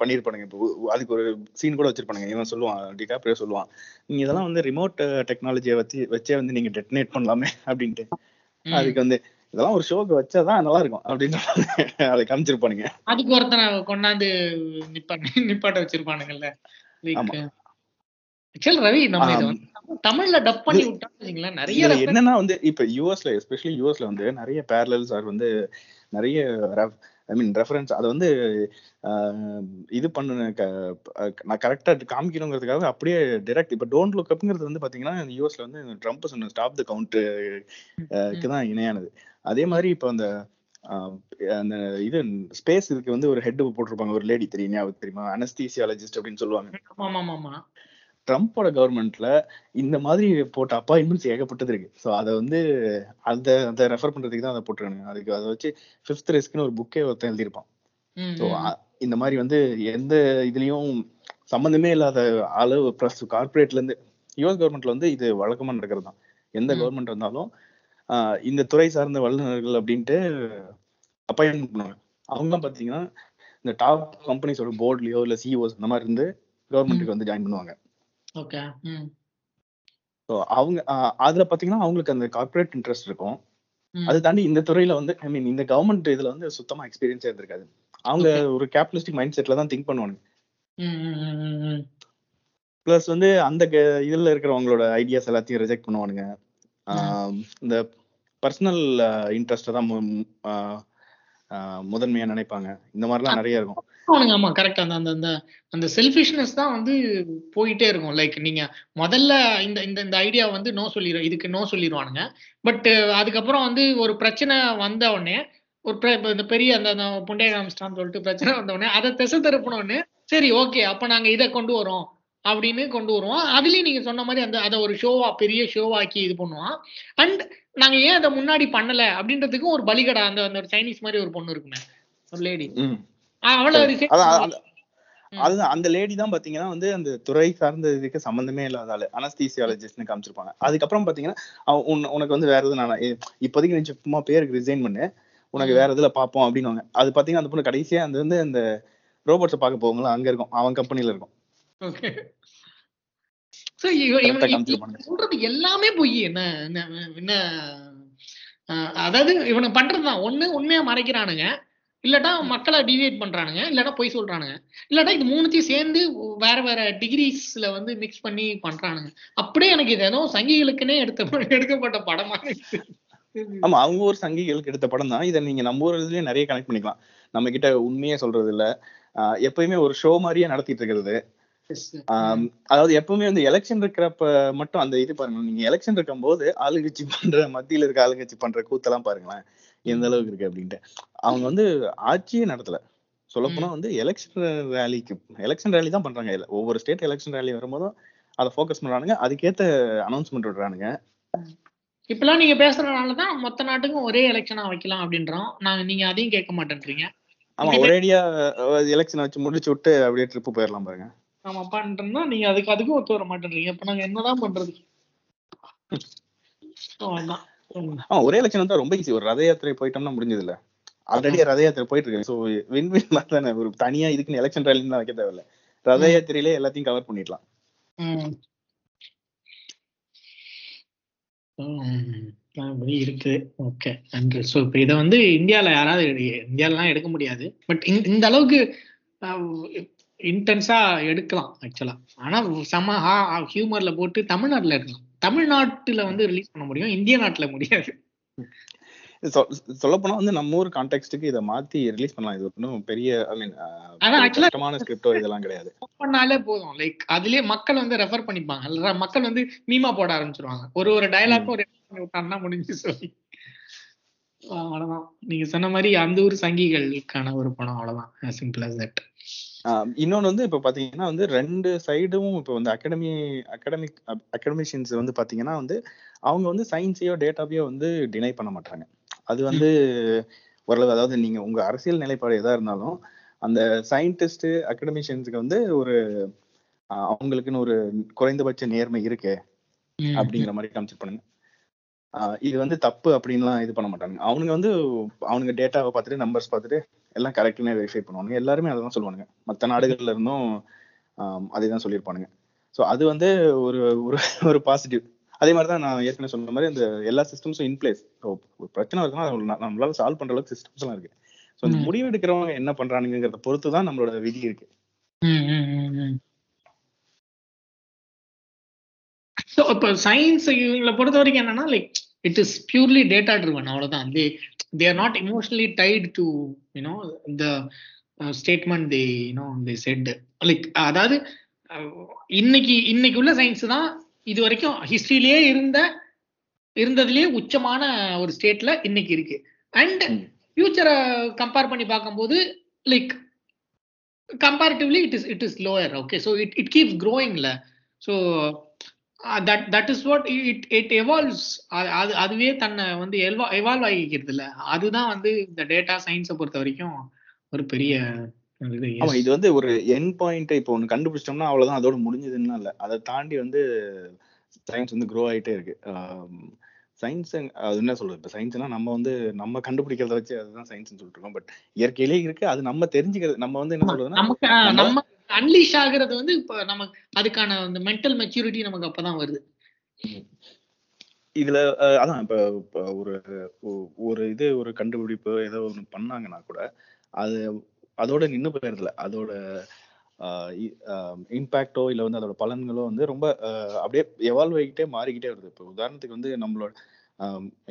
பண்ணிருப்பானுங்க. இப்போ அதுக்கு ஒரு சீன் கூட வச்சிருப்பானுங்க. இவன் சொல்லுவான் டிகாப்ரியோ சொல்லுவான். நீங்க இதெல்லாம் வந்து ரிமோட் டெக்னாலஜியை வச்சு வச்சே வந்து நீங்க டெட்டனேட் பண்ணலாமே அப்படின்ட்டு. அதுக்கு வந்து இதெல்லாம் ஒரு ஷோக்கு வச்சாதான் நல்லா இருக்கும் அப்படின்னு அதை காமிச்சிருப்பானுங்க. அதுக்கு ஒருத்தனை கொண்டாந்து நிப்பாட்ட நிப்பாட்ட வச்சிருப்பானுங்கல்ல. ரவி நம்ம இதை ஆம். வந்து தமிழ்ல டப் பண்ணி விட்டோம் வச்சுங்களேன் நிறைய இதுல reference- என்னன்னா வந்து இப்ப யூஎஸ்ல எஸ்பெஷலி யூஎஸ்ல வந்து நிறைய பேரலல்ஸ் ஆர் வந்து நிறைய ஐ மீன் ரெஃபரன்ஸ் அதை வந்து இது பண்ணு நான் கரெக்டா காமிக்கணுங்கிறதுக்காக அப்படியே டைரக்ட் இப்ப டோன்ட் லுக் அப்ங்கிறது வந்து பாத்தீங்கன்னா யூஎஸ்ல வந்து ட்ரம்ப் சொன்ன ஸ்டாப் த கவுண்ட் தான் இணையானது. அதே மாதிரி இப்ப அந்த அந்த இது ஸ்பேஸ் இதுக்கு வந்து ஒரு ஹெட் போட்டிருப்பாங்க ஒரு லேடி தெரியும் ஞாபகம் தெரியுமா? அனஸ்தீசியாலஜிஸ்ட் அப்படின்னு சொல்லுவாங்க. ட்ரம்ப்போட கவர்மெண்ட்ல இந்த மாதிரி போட்ட அப்பாயின்மெண்ட்ஸ் ஏகப்பட்டது இருக்கு. ஸோ அதை வந்து அந்த அதை ரெஃபர் பண்றதுக்கு தான் அதை போட்டுருக்கானுங்க. அதுக்கு அதை வச்சு ஃபிஃப்த் ரிஸ்க்னு ஒரு புக்கே ஒருத்தன் எழுதியிருப்பான். ஸோ இந்த மாதிரி வந்து எந்த இதுலயும் சம்பந்தமே இல்லாத அளவு ப்ளஸ் கார்பரேட்ல இருந்து யுஎஸ் கவர்மெண்ட்ல வந்து இது வழக்கமா நடக்கிறது தான் எந்த. கவர்மெண்ட் வந்தாலும் இந்த துறை சார்ந்த வல்லுநர்கள் அப்படின்ட்டு அப்பாயின்மெண்ட் பண்ணுவாங்க. அவங்க பாத்தீங்கன்னா இந்த டாப் கம்பெனிஸோட போர்ட்லயோ இல்ல சிஓஸ் அந்த மாதிரி இருந்து கவர்மெண்ட்டுக்கு வந்து ஜாயின் பண்ணுவாங்க. ஓகே ஸோ அவங்க அதுல பாத்தீங்கன்னா அவங்களுக்கு அந்த கார்ப்பரேட் இன்ட்ரெஸ்ட் இருக்கும். அது தாண்டி இந்த துறையில வந்து ஐ மீன் இந்த கவர்மெண்ட் இதுல வந்து சுத்தமா எக்ஸ்பீரியன்ஸே இருந்திருக்காது. அவங்க. ஒரு கேபிட்டலிஸ்டிக் மைண்ட் செட்ல தான் திங்க் பண்ணுவாங்க. பிளஸ் வந்து அந்த இதுல இருக்கிறவங்களோட ஐடியாஸ் எல்லாத்தையும் ரிஜெக்ட் பண்ணுவானுங்க. இந்த பர்சனல் இன்ட்ரெஸ்ட்டை தான் முதன்மையா நினைப்பாங்க. இந்த மாதிரிலாம் நிறைய இருக்கும். அவனுங்க ஆமா கரெக்ட் அந்த அந்த அந்த செல்ஃபிஷ்னஸ் தான் வந்து போயிட்டே இருக்கும். லைக் நீங்க முதல்ல இந்த இந்த இந்த ஐடியா வந்து நோ சொல்லிடும் இதுக்கு நோ சொல்லிடுவானுங்க பட் அதுக்கப்புறம் வந்து ஒரு பிரச்சனை வந்த உடனே ஒரு இந்த பெரிய அந்த அந்த புண்டேகாம்ஸ்டான்னு சொல்லிட்டு பிரச்சனை வந்த உடனே அதை திசை திருப்பின உடனே சரி ஓகே அப்ப நாங்க இதை கொண்டு வரோம். அப்படின்னு கொண்டு வருவோம் அதுலயும் நீங்க சொன்ன மாதிரி அந்த அதை ஒரு ஷோவா பெரிய ஷோவாக்கி இது பண்ணுவான். அண்ட் நாங்க ஏன் அதை முன்னாடி பண்ணல அப்படின்றதுக்கும் ஒரு பலிகடா அந்த அந்த ஒரு சைனீஸ் மாதிரி ஒரு பொண்ணு இருக்குமே. ஒரு லேடி. அவளை. அதுதான் அந்த லேடி தான் பாத்தீங்கன்னா வந்து அந்த துறை சார்ந்த இதுக்கு சம்பந்தமே இல்லாத ஆளு. அனஸ்தீசியாலஜிஸ்ட்னு காமிச்சிருப்பாங்க. அதுக்கப்புறம் பாத்தீங்கன்னா உனக்கு வந்து வேற எதுவும் நான் இப்போதைக்கு நீ சும்மா பேருக்கு ரிசைன் பண்ணு. உனக்கு. வேற இதுல பாப்போம் அப்படின்னுவாங்க. அது பாத்தீங்கன்னா அந்த பொண்ணு கடைசியா அந்த வந்து அந்த ரோபோட்ஸை பார்க்க போவாங்களா அங்க இருக்கும். அவன் கம்பெனில இருக்கும். ஓகே சோ சொல்றது எல்லாமே பொய். என்ன என்ன அதாவது இவனை பண்றதுதான். ஒண்ணு உண்மையா மறைக்கிறானுங்க. இல்லட்டா மக்களை டிவியேட் பண்றானுங்க. இல்லட்டா பொய் சொல்றானுங்க. இல்லட்டா இது மூணுத்தையும் சேர்ந்து வேற வேற டிகிரிஸ்ல வந்து மிக்ஸ் பண்ணி பண்றானுங்க. அப்படியே எனக்கு இது ஏதோ சங்கிகளுக்குன்னே எடுத்த எடுக்கப்பட்ட படமா. ஆமா அவங்க ஒரு சங்கிகளுக்கு எடுத்த படம் தான். இதை நீங்க நம்ம ஊர் இதுலயே நிறைய கனெக்ட் பண்ணிக்கலாம். நம்ம கிட்ட உண்மையே சொல்றது இல்ல. எப்பயுமே ஒரு ஷோ மாதிரியே நடத்திட்டு இருக்கிறது. அதாவது எப்பவுமே வந்து எலெக்ஷன் இருக்கிறப்ப மட்டும் அந்த இது பாருங்க நீங்க எலெக்ஷன் இருக்கும்போது ஆளுங்கட்சி பண்ற மத்தியில இருக்க ஆளுங்கட்சி பண்ற கூத்தெல்லாம் பாருங்களேன் எந்த அளவுக்கு இருக்கு அப்படின்ட்டு. அவங்க வந்து ஆட்சியே நடத்தல. சொல்ல போனா வந்து எலெக்ஷன் ரேலிக்கு எலெக்ஷன் ரேலி தான் பண்றாங்க. இல்ல ஒவ்வொரு ஸ்டேட் எலெக்ஷன் ரேலி வரும்போதும் அதை ஃபோக்கஸ் பண்றானுங்க. அதுக்கேத்த அனௌன்ஸ்மெண்ட் விடுறானுங்க. இப்பெல்லாம் நீங்க பேசுறதுனால தான் மொத்த நாட்டுக்கும் ஒரே எலெக்ஷனா வைக்கலாம் அப்படின்றோம். நாங்க நீங்க அதையும் கேட்க மாட்டேன்றீங்க. ஆமா ஒரேடியா எலெக்ஷன் வச்சு முடிச்சு விட்டு அப்படியே ட்ரிப் போயிடலாம் பாருங்க. ஆமா பண்றோம்னா நீங்க அதுக்கு அதுக்கும் ஒத்து வர மாட்டேன்றீங்க. இப்ப நாங்க என்னதான் பண்றது? ஒரே எலெக்ஷன் வந்தா ரொம்ப ஈஸி ஒரு ரத யாத்திரை போயிட்டோம்னா முடிஞ்சது இல்ல ஆல்ரெடி ரத யாத்திரை போயிட்டு இருக்கு ஸோ வின் வின் மாதிரி தானே. ஒரு தனியா இதுக்குன்னு எலெக்ஷன் ரேலிலாம் வைக்க தேவையில்ல. ரத யாத்திரையிலே எல்லாத்தையும் கவர் பண்ணிடலாம். இருக்கு. ஓகே நன்றி. ஸோ இப்போ இதை வந்து இந்தியால யாராவது இந்தியாலலாம் எடுக்க முடியாது. பட் இந்த அளவுக்கு இன்டென்ஸா எடுக்கலாம் ஆக்சுவலா ஆனா செம ஹியூமர்ல போட்டு தமிழ்நாட்டுல எடுக்கலாம். தமிழ்நாட்டுல வந்து ரிலீஸ் பண்ண முடியும் இந்திய நாட்டுல முடியாது. சொல்ல போனா வந்து நம்ம ஊர் கான்டெக்ட்டுக்கு இதை மாத்தி ரிலீஸ் பண்ணலாம். இது ஒன்றும் பெரிய ஐ மீன் கஷ்டமான ஸ்கிரிப்டோ இதெல்லாம் கிடையாது. பண்ணாலே போதும். லைக் அதுலயே மக்கள் வந்து ரெஃபர் பண்ணிப்பாங்க. மக்கள் வந்து மீமா போட ஆரம்பிச்சிருவாங்க. ஒரு ஒரு டயலாக்கும் ஒரு விட்டாங்கன்னா முடிஞ்சு சொல்லி. அவ்வளவுதான். நீங்க சொன்ன மாதிரி அந்த ஊர் சங்கிகளுக்கான ஒரு படம் அவ்வளவுதான். சிம்பிள் as தட் ஆஹ் இன்னொன்னு வந்து இப்ப பாத்தீங்கன்னா வந்து ரெண்டு சைடும் இப்ப வந்து அகாடமி அகாடமிக் அகாடமிஷியன்ஸ் வந்து பாத்தீங்கன்னா வந்து அவங்க வந்து சயின்ஸையோ டேட்டாவையோ வந்து டினை பண்ண மாட்டாங்க அது வந்து ஓரளவு அதாவது நீங்க உங்க அரசியல் நிலைப்பாடு எதா இருந்தாலும் அந்த சயின்டிஸ்ட் அகாடமிஷியன்ஸுக்கு வந்து ஒரு அவங்களுக்குன்னு ஒரு குறைந்தபட்ச நேர்மை இருக்கு அப்படிங்கிற மாதிரி காமிச்சு பண்ணுங்க ஆஹ் இது வந்து தப்பு அப்படின்லாம் இது பண்ண மாட்டாங்க. அவனுங்க வந்து அவனுங்க டேட்டாவை பார்த்துட்டு நம்பர்ஸ் பார்த்துட்டு எல்லாம் கரெக்ட்னே வெரிஃபை பண்ணுவானுங்க. எல்லாருமே அதை தான் சொல்லுவானுங்க. மற்ற நாடுகள்ல இருந்தும் அதே தான் சொல்லியிருப்பானுங்க. ஸோ அது வந்து ஒரு ஒரு ஒரு பாசிட்டிவ் அதே மாதிரி தான் நான் ஏற்கனவே சொன்ன மாதிரி அந்த எல்லா சிஸ்டம்ஸும் இன் பிளேஸ் ஒரு பிரச்சனை இருக்குன்னா நம்மளால சால்வ் பண்ற அளவுக்கு சிஸ்டம்ஸ் எல்லாம் இருக்கு. ஸோ அந்த ம். முடிவு எடுக்கிறவங்க என்ன பண்றானுங்கிறத பொறுத்து தான் நம்மளோட விதி இருக்கு. ஸோ இப்போ சயின்ஸ் இவங்களை பொறுத்த வரைக்கும் என்னன்னா like it is purely data driven அவ்வளவுதான் they they are not emotionally tied to you know the statement they you know they said like அதாவது அஹ், இன்னைக்கு இன்னைக்கு உள்ள சயின்ஸ் தான் இது வரைக்கும் ஹிஸ்டரியிலேயே இருந்த இருந்ததுலயே உச்சமான ஒரு ஸ்டேட்ல இன்னைக்கு இருக்கு. அண்ட். ஃபியூச்சரை கம்பேர் பண்ணி பார்க்கும்போது like comparatively it is it is lower okay so it it keeps க்ரோயிங்ல so that that is what it it evolves அது அதுவே தன்னை வந்து எல்வா எவால்வ் ஆகிக்கிறது இல்ல அதுதான் வந்து இந்த டேட்டா சயின்ஸை பொறுத்த வரைக்கும் ஒரு பெரிய ஆமா இது வந்து ஒரு என் பாயிண்ட் இப்போ ஒன்று கண்டுபிடிச்சிட்டோம்னா அவ்வளவுதான் அதோட முடிஞ்சதுன்னு இல்லை. அதை தாண்டி வந்து சயின்ஸ் வந்து க்ரோ ஆயிட்டே இருக்கு. சயின்ஸ் அது என்ன சொல்றது? இப்போ சயின்ஸ்னா நம்ம வந்து நம்ம கண்டுபிடிக்கிறத வச்சு அதுதான் சயின்ஸ் சொல்லிட்டு இருக்கோம். பட் இயற்கையிலே இருக்கு. அது நம்ம தெரிஞ்சுக்கிறது நம்ம வந்து என்ன சொல்றதுன்னா அன்லீஷ் ஆகுறது வந்து இப்போ நமக்கு அதுக்கான அந்த மென்டல் மெச்சூரிட்டி நமக்கு அப்பதான் வருது. இதுல அதான் இப்ப ஒரு ஒரு இது ஒரு கண்டுபிடிப்பு ஏதோ ஒண்ணு பண்ணாங்கன்னா கூட அது அதோட நின்று போயிருதுல அதோட இம்பேக்டோ இல்ல வந்து அதோட பலன்களோ வந்து ரொம்ப அப்படியே எவால்வ் ஆகிக்கிட்டே மாறிக்கிட்டே வருது. இப்போ உதாரணத்துக்கு வந்து நம்மளோட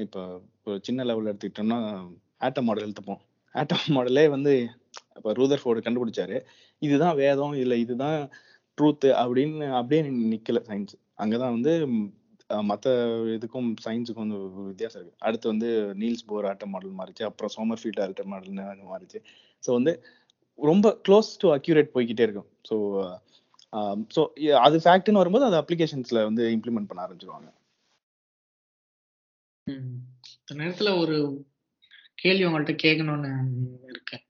இப்போ ஒரு சின்ன லெவலில் எடுத்துக்கிட்டோம்னா ஆட்டம் மாடல் எடுத்துப்போம் ஆட்டம் மாடலே வந்து இப்ப ரூதர் ஃபோர்டு கண்டுபிடிச்சாரு. இதுதான் வேதம் இல்ல இதுதான் ட்ரூத் அப்படின்னு அப்படியே நிக்கல சயின்ஸ் அங்கதான் வந்து மற்ற இதுக்கும் சயின்ஸுக்கும் வந்து வித்தியாசம் இருக்கு. அடுத்து வந்து நீல்ஸ் போர் ஆட்டம் மாடல் மாறிச்சு அப்புறம் சோமர்ஃபீல்ட் ஆல்டர் மாடல் மாறிச்சு. ஸோ வந்து ரொம்ப க்ளோஸ் டு அக்யூரேட் போய்கிட்டே இருக்கும். ஸோ ஸோ அது ஃபேக்ட்னு வரும்போது அது அப்ளிகேஷன்ஸ்ல வந்து இம்ப்ளிமெண்ட் பண்ண ஆரம்பிச்சிருவாங்க. ம். இந்த நேரத்துல ஒரு கேள்வி உங்கள்கிட்ட கேட்கணும்னு இருக்கேன்.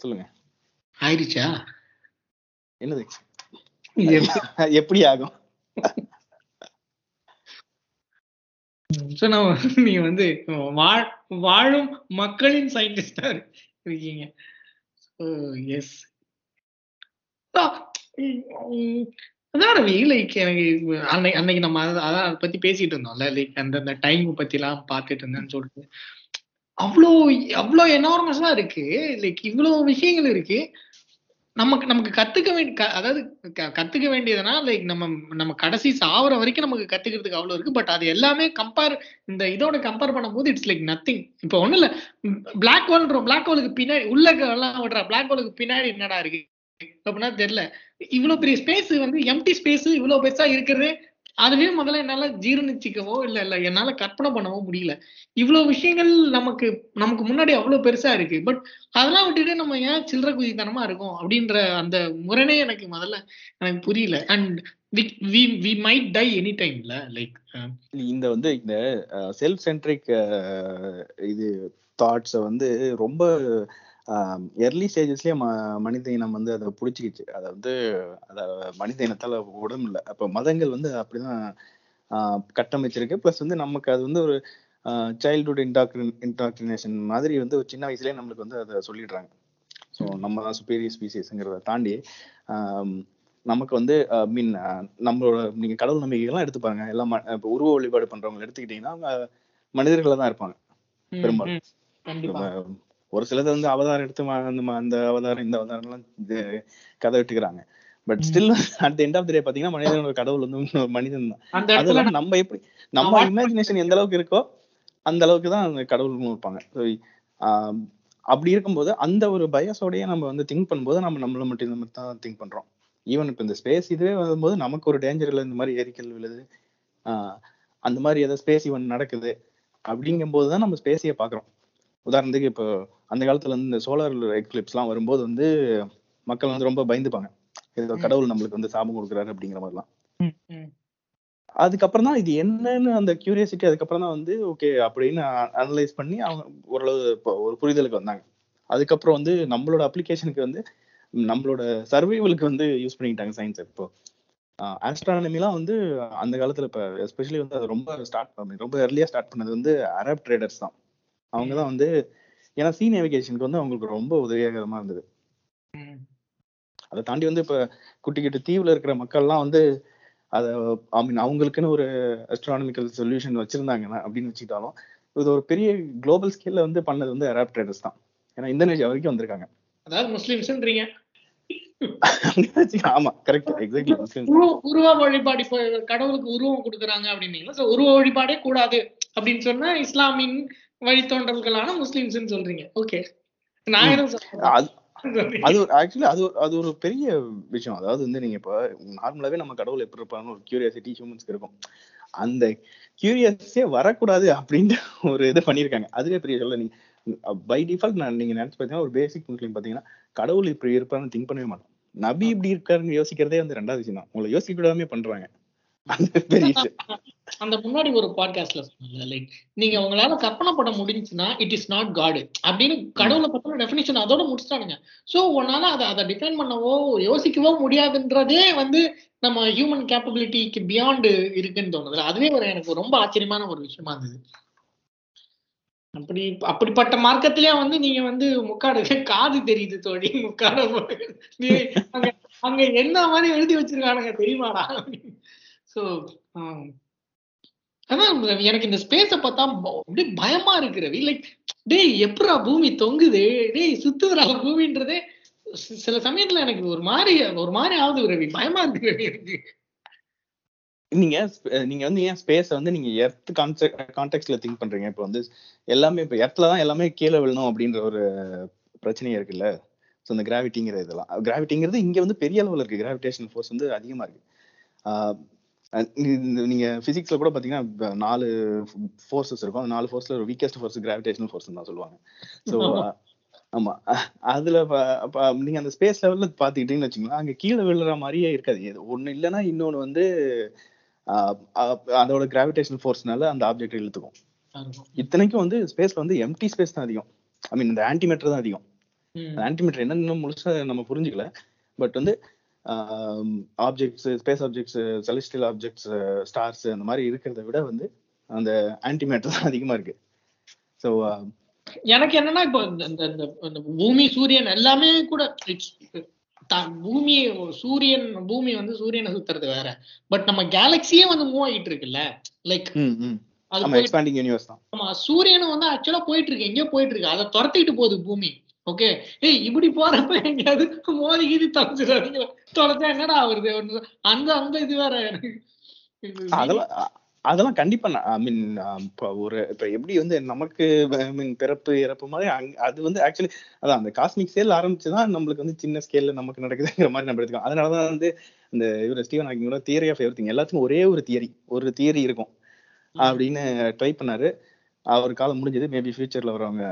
சொல்லுங்க. ஆயிடுச்சா? என்னது? எப்படி ஆகும்? நம்ம நீங்க வந்து வாழ் வாழும் மக்களின் சயின்டிஸ்டா இருக்கீங்க. எஸ் அதான் ரவி லைக் எனக்கு அன்னைக்கு அன்னைக்கு நம்ம அத- அதான் அதை பத்தி பேசிட்டு இருந்தோம்ல. லைக் அந்த டைம் பத்தி எல்லாம் பார்த்துட்டு இருந்தேன்னு சொல்லிட்டு. அவ்வளோ அவ்வளோ எனார்மஸா இருக்கு. லைக் இவ்வளோ விஷயங்கள் இருக்கு. நமக்கு நமக்கு கத்துக்க வேண்டிய க- அதாவது க- கத்துக்க வேண்டியதுனா லைக் நம்ம நம்ம கடைசி சாவர வரைக்கும் நமக்கு கத்துக்கிறதுக்கு அவ்வளவு இருக்கு. பட் அது எல்லாமே கம்பேர் இந்த இதோட கம்பேர் பண்ணும்போது இட்ஸ் லைக் நத்திங் இப்போ ஒன்றும் இல்ல. பிளாக் ஹோல்ன்றோம் பிளாக் ஹோலுக்கு பின்னாடி உள்ள எல்லாம் விடுறா. பிளாக் ஹோலுக்கு பின்னாடி என்னடா இருக்கு? அப்படின்னா தெரியல. இவ்வளவு பெரிய ஸ்பேஸ் வந்து எம்டி ஸ்பேஸ் இவ்வளவு பெருசா இருக்கிறது. அதுவே முதல்ல என்னால ஜீரணிச்சிக்கவோ இல்ல இல்ல என்னால கற்பனை பண்ணவோ முடியல. இவ்வளவு விஷயங்கள் நமக்கு நமக்கு முன்னாடி அவ்வளவு பெருசா இருக்கு. பட் அதெல்லாம் விட்டுட்டு நம்ம ஏன் சில்லற குதித்தனமா இருக்கோம் அப்படின்ற அந்த முரணே எனக்கு முதல்ல எனக்கு புரியல. And we we might die any டைம்ல லைக் இந்த வந்து இந்த uh, செல்ஃப் சென்ட்ரிக் uh, இது தாட்ஸை வந்து ரொம்ப எர்லி ஸ்டேஜஸ்லயே ம மனித இனம் வந்து அதை பிடிச்சிக்கிச்சு. அதை வந்து அதை மனித இனத்தால உடம்புல அப்போ மதங்கள் வந்து அப்படிதான் கட்டமைச்சிருக்கு. ப்ளஸ் வந்து நமக்கு அது வந்து ஒரு சைல்ட்ஹுட் இன்டாக்ரின் இன்டாக்ரினேஷன் மாதிரி வந்து ஒரு சின்ன வயசுலயே நம்மளுக்கு வந்து அதை சொல்லிடுறாங்க. ஸோ நம்ம தான் சுப்பீரியர் ஸ்பீசிஸ்ங்கிறத தாண்டி நமக்கு வந்து மீன் நம்மளோட நீங்க கடவுள் நம்பிக்கைகள்லாம் எடுத்து பாருங்க. எல்லாம் இப்ப உருவ வழிபாடு பண்றவங்க எடுத்துக்கிட்டீங்கன்னா அவங்க மனிதர்களா தான் இருப்பாங்க. பெரும்பாலும். ஒரு சிலது வந்து அவதாரம் எடுத்து அந்த அந்த அவதாரம் இந்த அவதாரம்லாம் இது கதை விட்டுக்கிறாங்க. But. Still at end of the day பாத்தீங்கன்னா மனிதனோட கடவுள் வந்து இன்னொரு மனிதன் தான். அதெல்லாம் நம்ம எப்படி நம்ம இமேஜினேஷன் எந்த அளவுக்கு இருக்கோ அந்த அளவுக்கு தான் அந்த கடவுளும் இருப்பாங்க. அப்படி இருக்கும்போது அந்த ஒரு பயசோடயே நம்ம வந்து திங்க் பண்ணும்போது நம்ம நம்மள மட்டும் நம்ம தான் திங்க் பண்றோம். ஈவன் இப்போ இந்த ஸ்பேஸ் இதுவே வரும்போது நமக்கு ஒரு டேஞ்சர் இல்லை இந்த மாதிரி எரிக்கல் விழுது ஆஹ் அந்த மாதிரி ஏதோ ஸ்பேஸ் ஈவன் நடக்குது அப்படிங்கும்போது தான் நம்ம ஸ்பேஸையே பார்க்குறோம். உதாரணத்துக்கு இப்போ அந்த காலத்துல வந்து இந்த சோலார் எக்லிப்ஸ்லாம் வரும்போது வந்து மக்கள் வந்து ரொம்ப பயந்துப்பாங்க. ஏதோ. கடவுள் நம்மளுக்கு வந்து சாபம் கொடுக்குறாரு அப்படிங்கிற மாதிரிலாம். அதுக்கப்புறம் தான் இது என்னன்னு அந்த கியூரியாசிட்டி அதுக்கப்புறம் தான் வந்து ஓகே அப்படின்னு அனலைஸ் பண்ணி அவங்க ஓரளவு ஒரு புரிதலுக்கு வந்தாங்க. அதுக்கப்புறம் வந்து நம்மளோட அப்ளிகேஷனுக்கு வந்து நம்மளோட சர்வைவலுக்கு வந்து யூஸ் பண்ணிக்கிட்டாங்க சயின்ஸ் இப்போ. ஆஸ்ட்ரானமிலாம் வந்து அந்த காலத்துல இப்போ எஸ்பெஷலி வந்து அது ரொம்ப ஸ்டார்ட் ரொம்ப early-ஆ ஸ்டார்ட் பண்ணது வந்து அரப் ட்ரேடர்ஸ் தான். அவங்க தான் வந்து ஏன்னா சீ நேவிகேஷனுக்கு வந்து அவங்களுக்கு ரொம்ப உதவிகரமா இருந்தது. அதை தாண்டி வந்து இப்ப குட்டி குட்டி தீவுல இருக்கிற மக்கள்லாம் வந்து அத ஐ மீன் அவங்களுக்குன்னு ஒரு அஸ்ட்ரானமிக்கல் சொல்யூஷன் வச்சிருந்தாங்கன்னா அப்படின்னு வச்சுக்கிட்டாலும் இது ஒரு பெரிய குளோபல் ஸ்கேல்ல வந்து பண்ணது வந்து அரப் ட்ரேடர்ஸ் தான். ஏன்னா இந்தோனேஷியா வரைக்கும் வந்திருக்காங்க. அதாவது முஸ்லிம்ஸ்ன்றீங்க. ஆமா கரெக்ட் எக்ஸாக்ட்லி முஸ்லிம்ஸ். உருவ உருவ வழிபாடு இப்போ கடவுளுக்கு உருவம் கொடுக்குறாங்க அப்படின்னீங்களா? சோ உருவ வழிபாடே கூடாது அப்படின்னு சொன்னா இஸ்லாமின் வழித்தோன்றல்களான முஸ்லிம்ஸ்னு சொல்றீங்க. ஓகே நான். அது ஆக்சுவலி அது ஒரு- அது ஒரு பெரிய விஷயம். அதாவது வந்து நீங்க இப்போ நார்மலாவே நம்ம கடவுள் எப்படி இருப்பாங்க ஒரு கியூரியாசிட்டி ஹியூமன்ஸ்க்கு இருக்கும். அந்த கியூரியாசிட்டியே வரக்கூடாது அப்படின்ட்டு ஒரு இது பண்ணியிருக்காங்க. அதுவே பெரிய சொல்ல நீங்க பை டிஃபால்ட் நான் நீங்க நினைச்சு பார்த்தீங்கன்னா ஒரு பேசிக் முஸ்லீம் பார்த்தீங்கன்னா கடவுள் இப்படி இருப்பாருன்னு திங்க் பண்ணவே மாட்டோம். நபி இப்படி இருக்காருன்னு யோசிக்கிறதே வந்து ரெண்டாவது விஷயம் தான் உங்களை யோசிக்க விடாமே பண்றாங்க. அந்த முன்னாடி ஒரு பாட்காஸ்ட்ல சொன்னீங்க லைக் நீங்க உங்களால கற்பனை பண்ண முடிஞ்சுச்சுன்னா இட் இஸ் நாட் காடு அப்படின்னு கடவுளை பத்தின டெஃபினேஷன் அதோட முடிச்சிட்டானுங்க. சோ உன்னால அதை அதை டிஃபைன் பண்ணவோ யோசிக்கவோ முடியாதுன்றதே வந்து நம்ம ஹியூமன் கேப்பபிலிட்டிக்கு பியாண்டு இருக்குன்னு தோணுது அதுவே ஒரு எனக்கு ரொம்ப ஆச்சரியமான ஒரு விஷயமா இருந்தது. அப்படி அப்படிப்பட்ட மார்க்கத்திலேயே வந்து நீங்க வந்து முக்காடு காது தெரியுது தோழி முக்காடு. அங்க அங்க என்ன மாதிரி எழுதி வச்சிருக்கானுங்க தெரியுமாடா? ஸோ um, அதான் எனக்கு இந்த ஸ்பேஸ பார்த்தா ப- அப்படியே பயமா இருக்கு ரவி. லைக் டேய் எப்படா பூமி தொங்குது? டேய் சுத்துறா பூமின்றதே. சில சமயத்துல எனக்கு ஒரு மாதிரி ஒரு மாதிரி ஆகுது ரவி. பயமா இருக்கு ரவி எனக்கு. நீங்க நீங்க வந்து ஏன் ஸ்பேஸ வந்து நீங்க எர்த் கான்டெக்ட்ல திங்க் பண்றீங்க? இப்போ வந்து எல்லாமே இப்போ எர்த்ல தான் எல்லாமே கீழே விழணும் அப்படின்ற ஒரு பிரச்சனையே இருக்குல்ல? ஸோ இந்த கிராவிட்டிங்கிற இதெல்லாம். கிராவிட்டிங்கிறது இங்க வந்து பெரிய அளவுல இருக்கு. கிராவிடேஷன் ஃபோர்ஸ் வந்து அதிகமா இருக்கு. நீங்க பிசிக்ஸ்ல கூட பாத்தீங்கன்னா நாலு ஃபோர்ஸஸ் இருக்கும். அந்த நாலு ஃபோர்ஸ்ல ஒரு வீக்கஸ்ட் ஃபோர்ஸ் கிராவிடேஷனல் ஃபோர்ஸ் தான் சொல்லுவாங்க. ஸோ ஆமா. அதுல நீங்க அந்த ஸ்பேஸ் லெவல்ல பாத்துக்கிட்டீங்கன்னு வச்சுங்களேன் அங்க கீழே விழுற மாதிரியே இருக்காது. ஒண்ணு இல்லைன்னா இன்னொன்னு வந்து அதோட கிராவிடேஷனல் ஃபோர்ஸ்னால அந்த ஆப்ஜெக்ட் இழுத்துக்கும். இத்தனைக்கும் வந்து ஸ்பேஸ்ல வந்து எம்டி ஸ்பேஸ் தான் அதிகம். ஐ மீன் இந்த ஆன்டிமீட்டர் தான் அதிகம். ஆன்டிமீட்டர் என்னன்னு முழுசா நம்ம புரிஞ்சுக்கல. பட் வந்து objects space objects celestial objects stars அந்த மாதிரி இருக்கிறத விட வந்து அந்த ஆன்டிமேட்டர் தான் அதிகமா இருக்கு. ஸோ எனக்கு என்னன்னா இப்போ இந்த இந்த- பூமி சூரியன் எல்லாமே கூட பூமி சூரியன் பூமி வந்து சூரியனை சுத்துறது வேற. பட் நம்ம கேலக்சியே வந்து மூவ் ஆகிட்டு இருக்குல்ல? லைக் அது யூனிவர்ஸ் தான். ஆமா சூரியனும் வந்து ஆக்சுவலா போயிட்டு இருக்கு எங்கேயோ போயிட்டு இருக்கு. அதை துரத்திட்டு போகுது பூமி. ஓகே ஏய் இப்படி போறப்ப எங்கேயாவது மோதி கீதி தொலைச்சிடாதீங்க. தொலைச்சா என்னடா ஒண்ணு அந்த அந்த இது வேற அதெல்லாம் அதெல்லாம் கண்டிப்பா ஐ மீன் இப்போ ஒரு இப்போ எப்படி வந்து நமக்கு ஐ மீன் பிறப்பு இறப்பு மாதிரி அது வந்து ஆக்சுவலி அதான் அந்த காஸ்மிக் ஸ்கேல் ஆரம்பிச்சு தான் நம்மளுக்கு வந்து சின்ன ஸ்கேல்ல நமக்கு நடக்குதுங்கிற மாதிரி நம்ம எடுத்துக்கோம் அதனால தான் வந்து இந்த இவர் ஸ்டீவன் ஹாக்கிங்கோட தியரி ஆஃப் எவ்ரி எல்லாத்துக்கும் ஒரே ஒரு தியரி ஒரு தியரி இருக்கும். அப்படின்னு ட்ரை பண்ணாரு. அவர் காலம் முடிஞ்சது மேபி ஃபியூச்சர்ல வரவங்க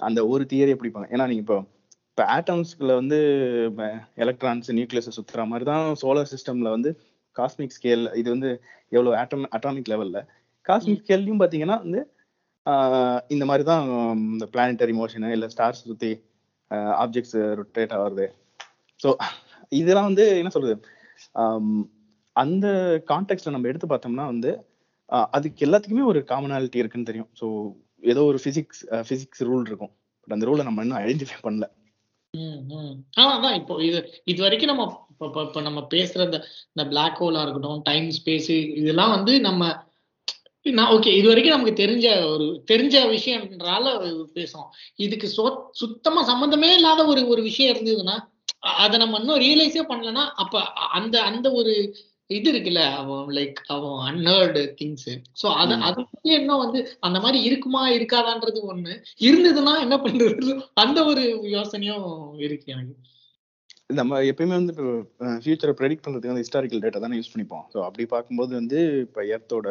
அந்த ஒரு தியரியை பிடிப்பாங்க. ஏன்னா நீங்க இப்போ இப்போ ஆட்டம்ஸ்குள்ள வந்து எலக்ட்ரான்ஸ் நியூக்ளியஸ் சுத்துற மாதிரி தான் சோலார் சிஸ்டம்ல வந்து காஸ்மிக் ஸ்கேல் இது வந்து எவ்வளவு ஆட்டம் அட்டாமிக் லெவல்ல காஸ்மிக் ஸ்கேல்லையும் பாத்தீங்கன்னா வந்து ஆஹ் இந்த மாதிரி தான் இந்த பிளானட்டரி மோஷனு இல்லை ஸ்டார்ஸ் சுத்தி ஆப்ஜெக்ட்ஸ் ரொட்டேட் ஆகுறது. ஸோ இதெல்லாம் வந்து என்ன சொல்றது? அந்த கான்டெக்ட்ல நம்ம எடுத்து பார்த்தோம்னா வந்து அதுக்கு எல்லாத்துக்குமே ஒரு காமனாலிட்டி இருக்குன்னு தெரியும். ஸோ ஏதோ ஒரு பிசிக்ஸ் பிசிக்ஸ் ரூல் இருக்கும். பட் அந்த ரூலை நம்ம இன்னும் ஐடென்டிஃபை பண்ணல. ம், ஆ, அதான் இப்போ இது இது வரைக்கும் நம்ம இப்போ இப்போ நம்ம பேசுற இந்த இந்த பிளாக் ஹோலா இருக்கட்டும் டைம் ஸ்பேஸ் இதெல்லாம் வந்து நம்ம நான் ஓகே இது வரைக்கும் நமக்கு தெரிஞ்ச ஒரு தெரிஞ்ச விஷயம்ன்றால பேசுவோம் இதுக்கு சொ- சுத்தமா சம்மந்தமே இல்லாத ஒரு ஒரு விஷயம் இருந்ததுன்னா அதை நம்ம இன்னும் ரியலைஸே பண்ணலன்னா அப்ப அந்த அந்த ஒரு இது இருக்குல்ல அவன் லைக் அவன் அன்னர்டு திங்ஸ் சோ அது. அது இன்னும் வந்து அந்த மாதிரி இருக்குமா இருக்காதான்றது ஒண்ணு. இருந்ததுன்னா என்ன பண்றது? அந்த ஒரு யோசனையும் இருக்கு எனக்கு. நம்ம எப்பயுமே வந்து ஃபியூச்சரை ப்ரெடிக்ட் பண்றதுக்கு வந்து ஹிஸ்டாரிக்கல் டேட்டா தானே யூஸ் பண்ணிப்போம். ஸோ அப்படி பார்க்கும்போது வந்து இப்போ எர்த்தோட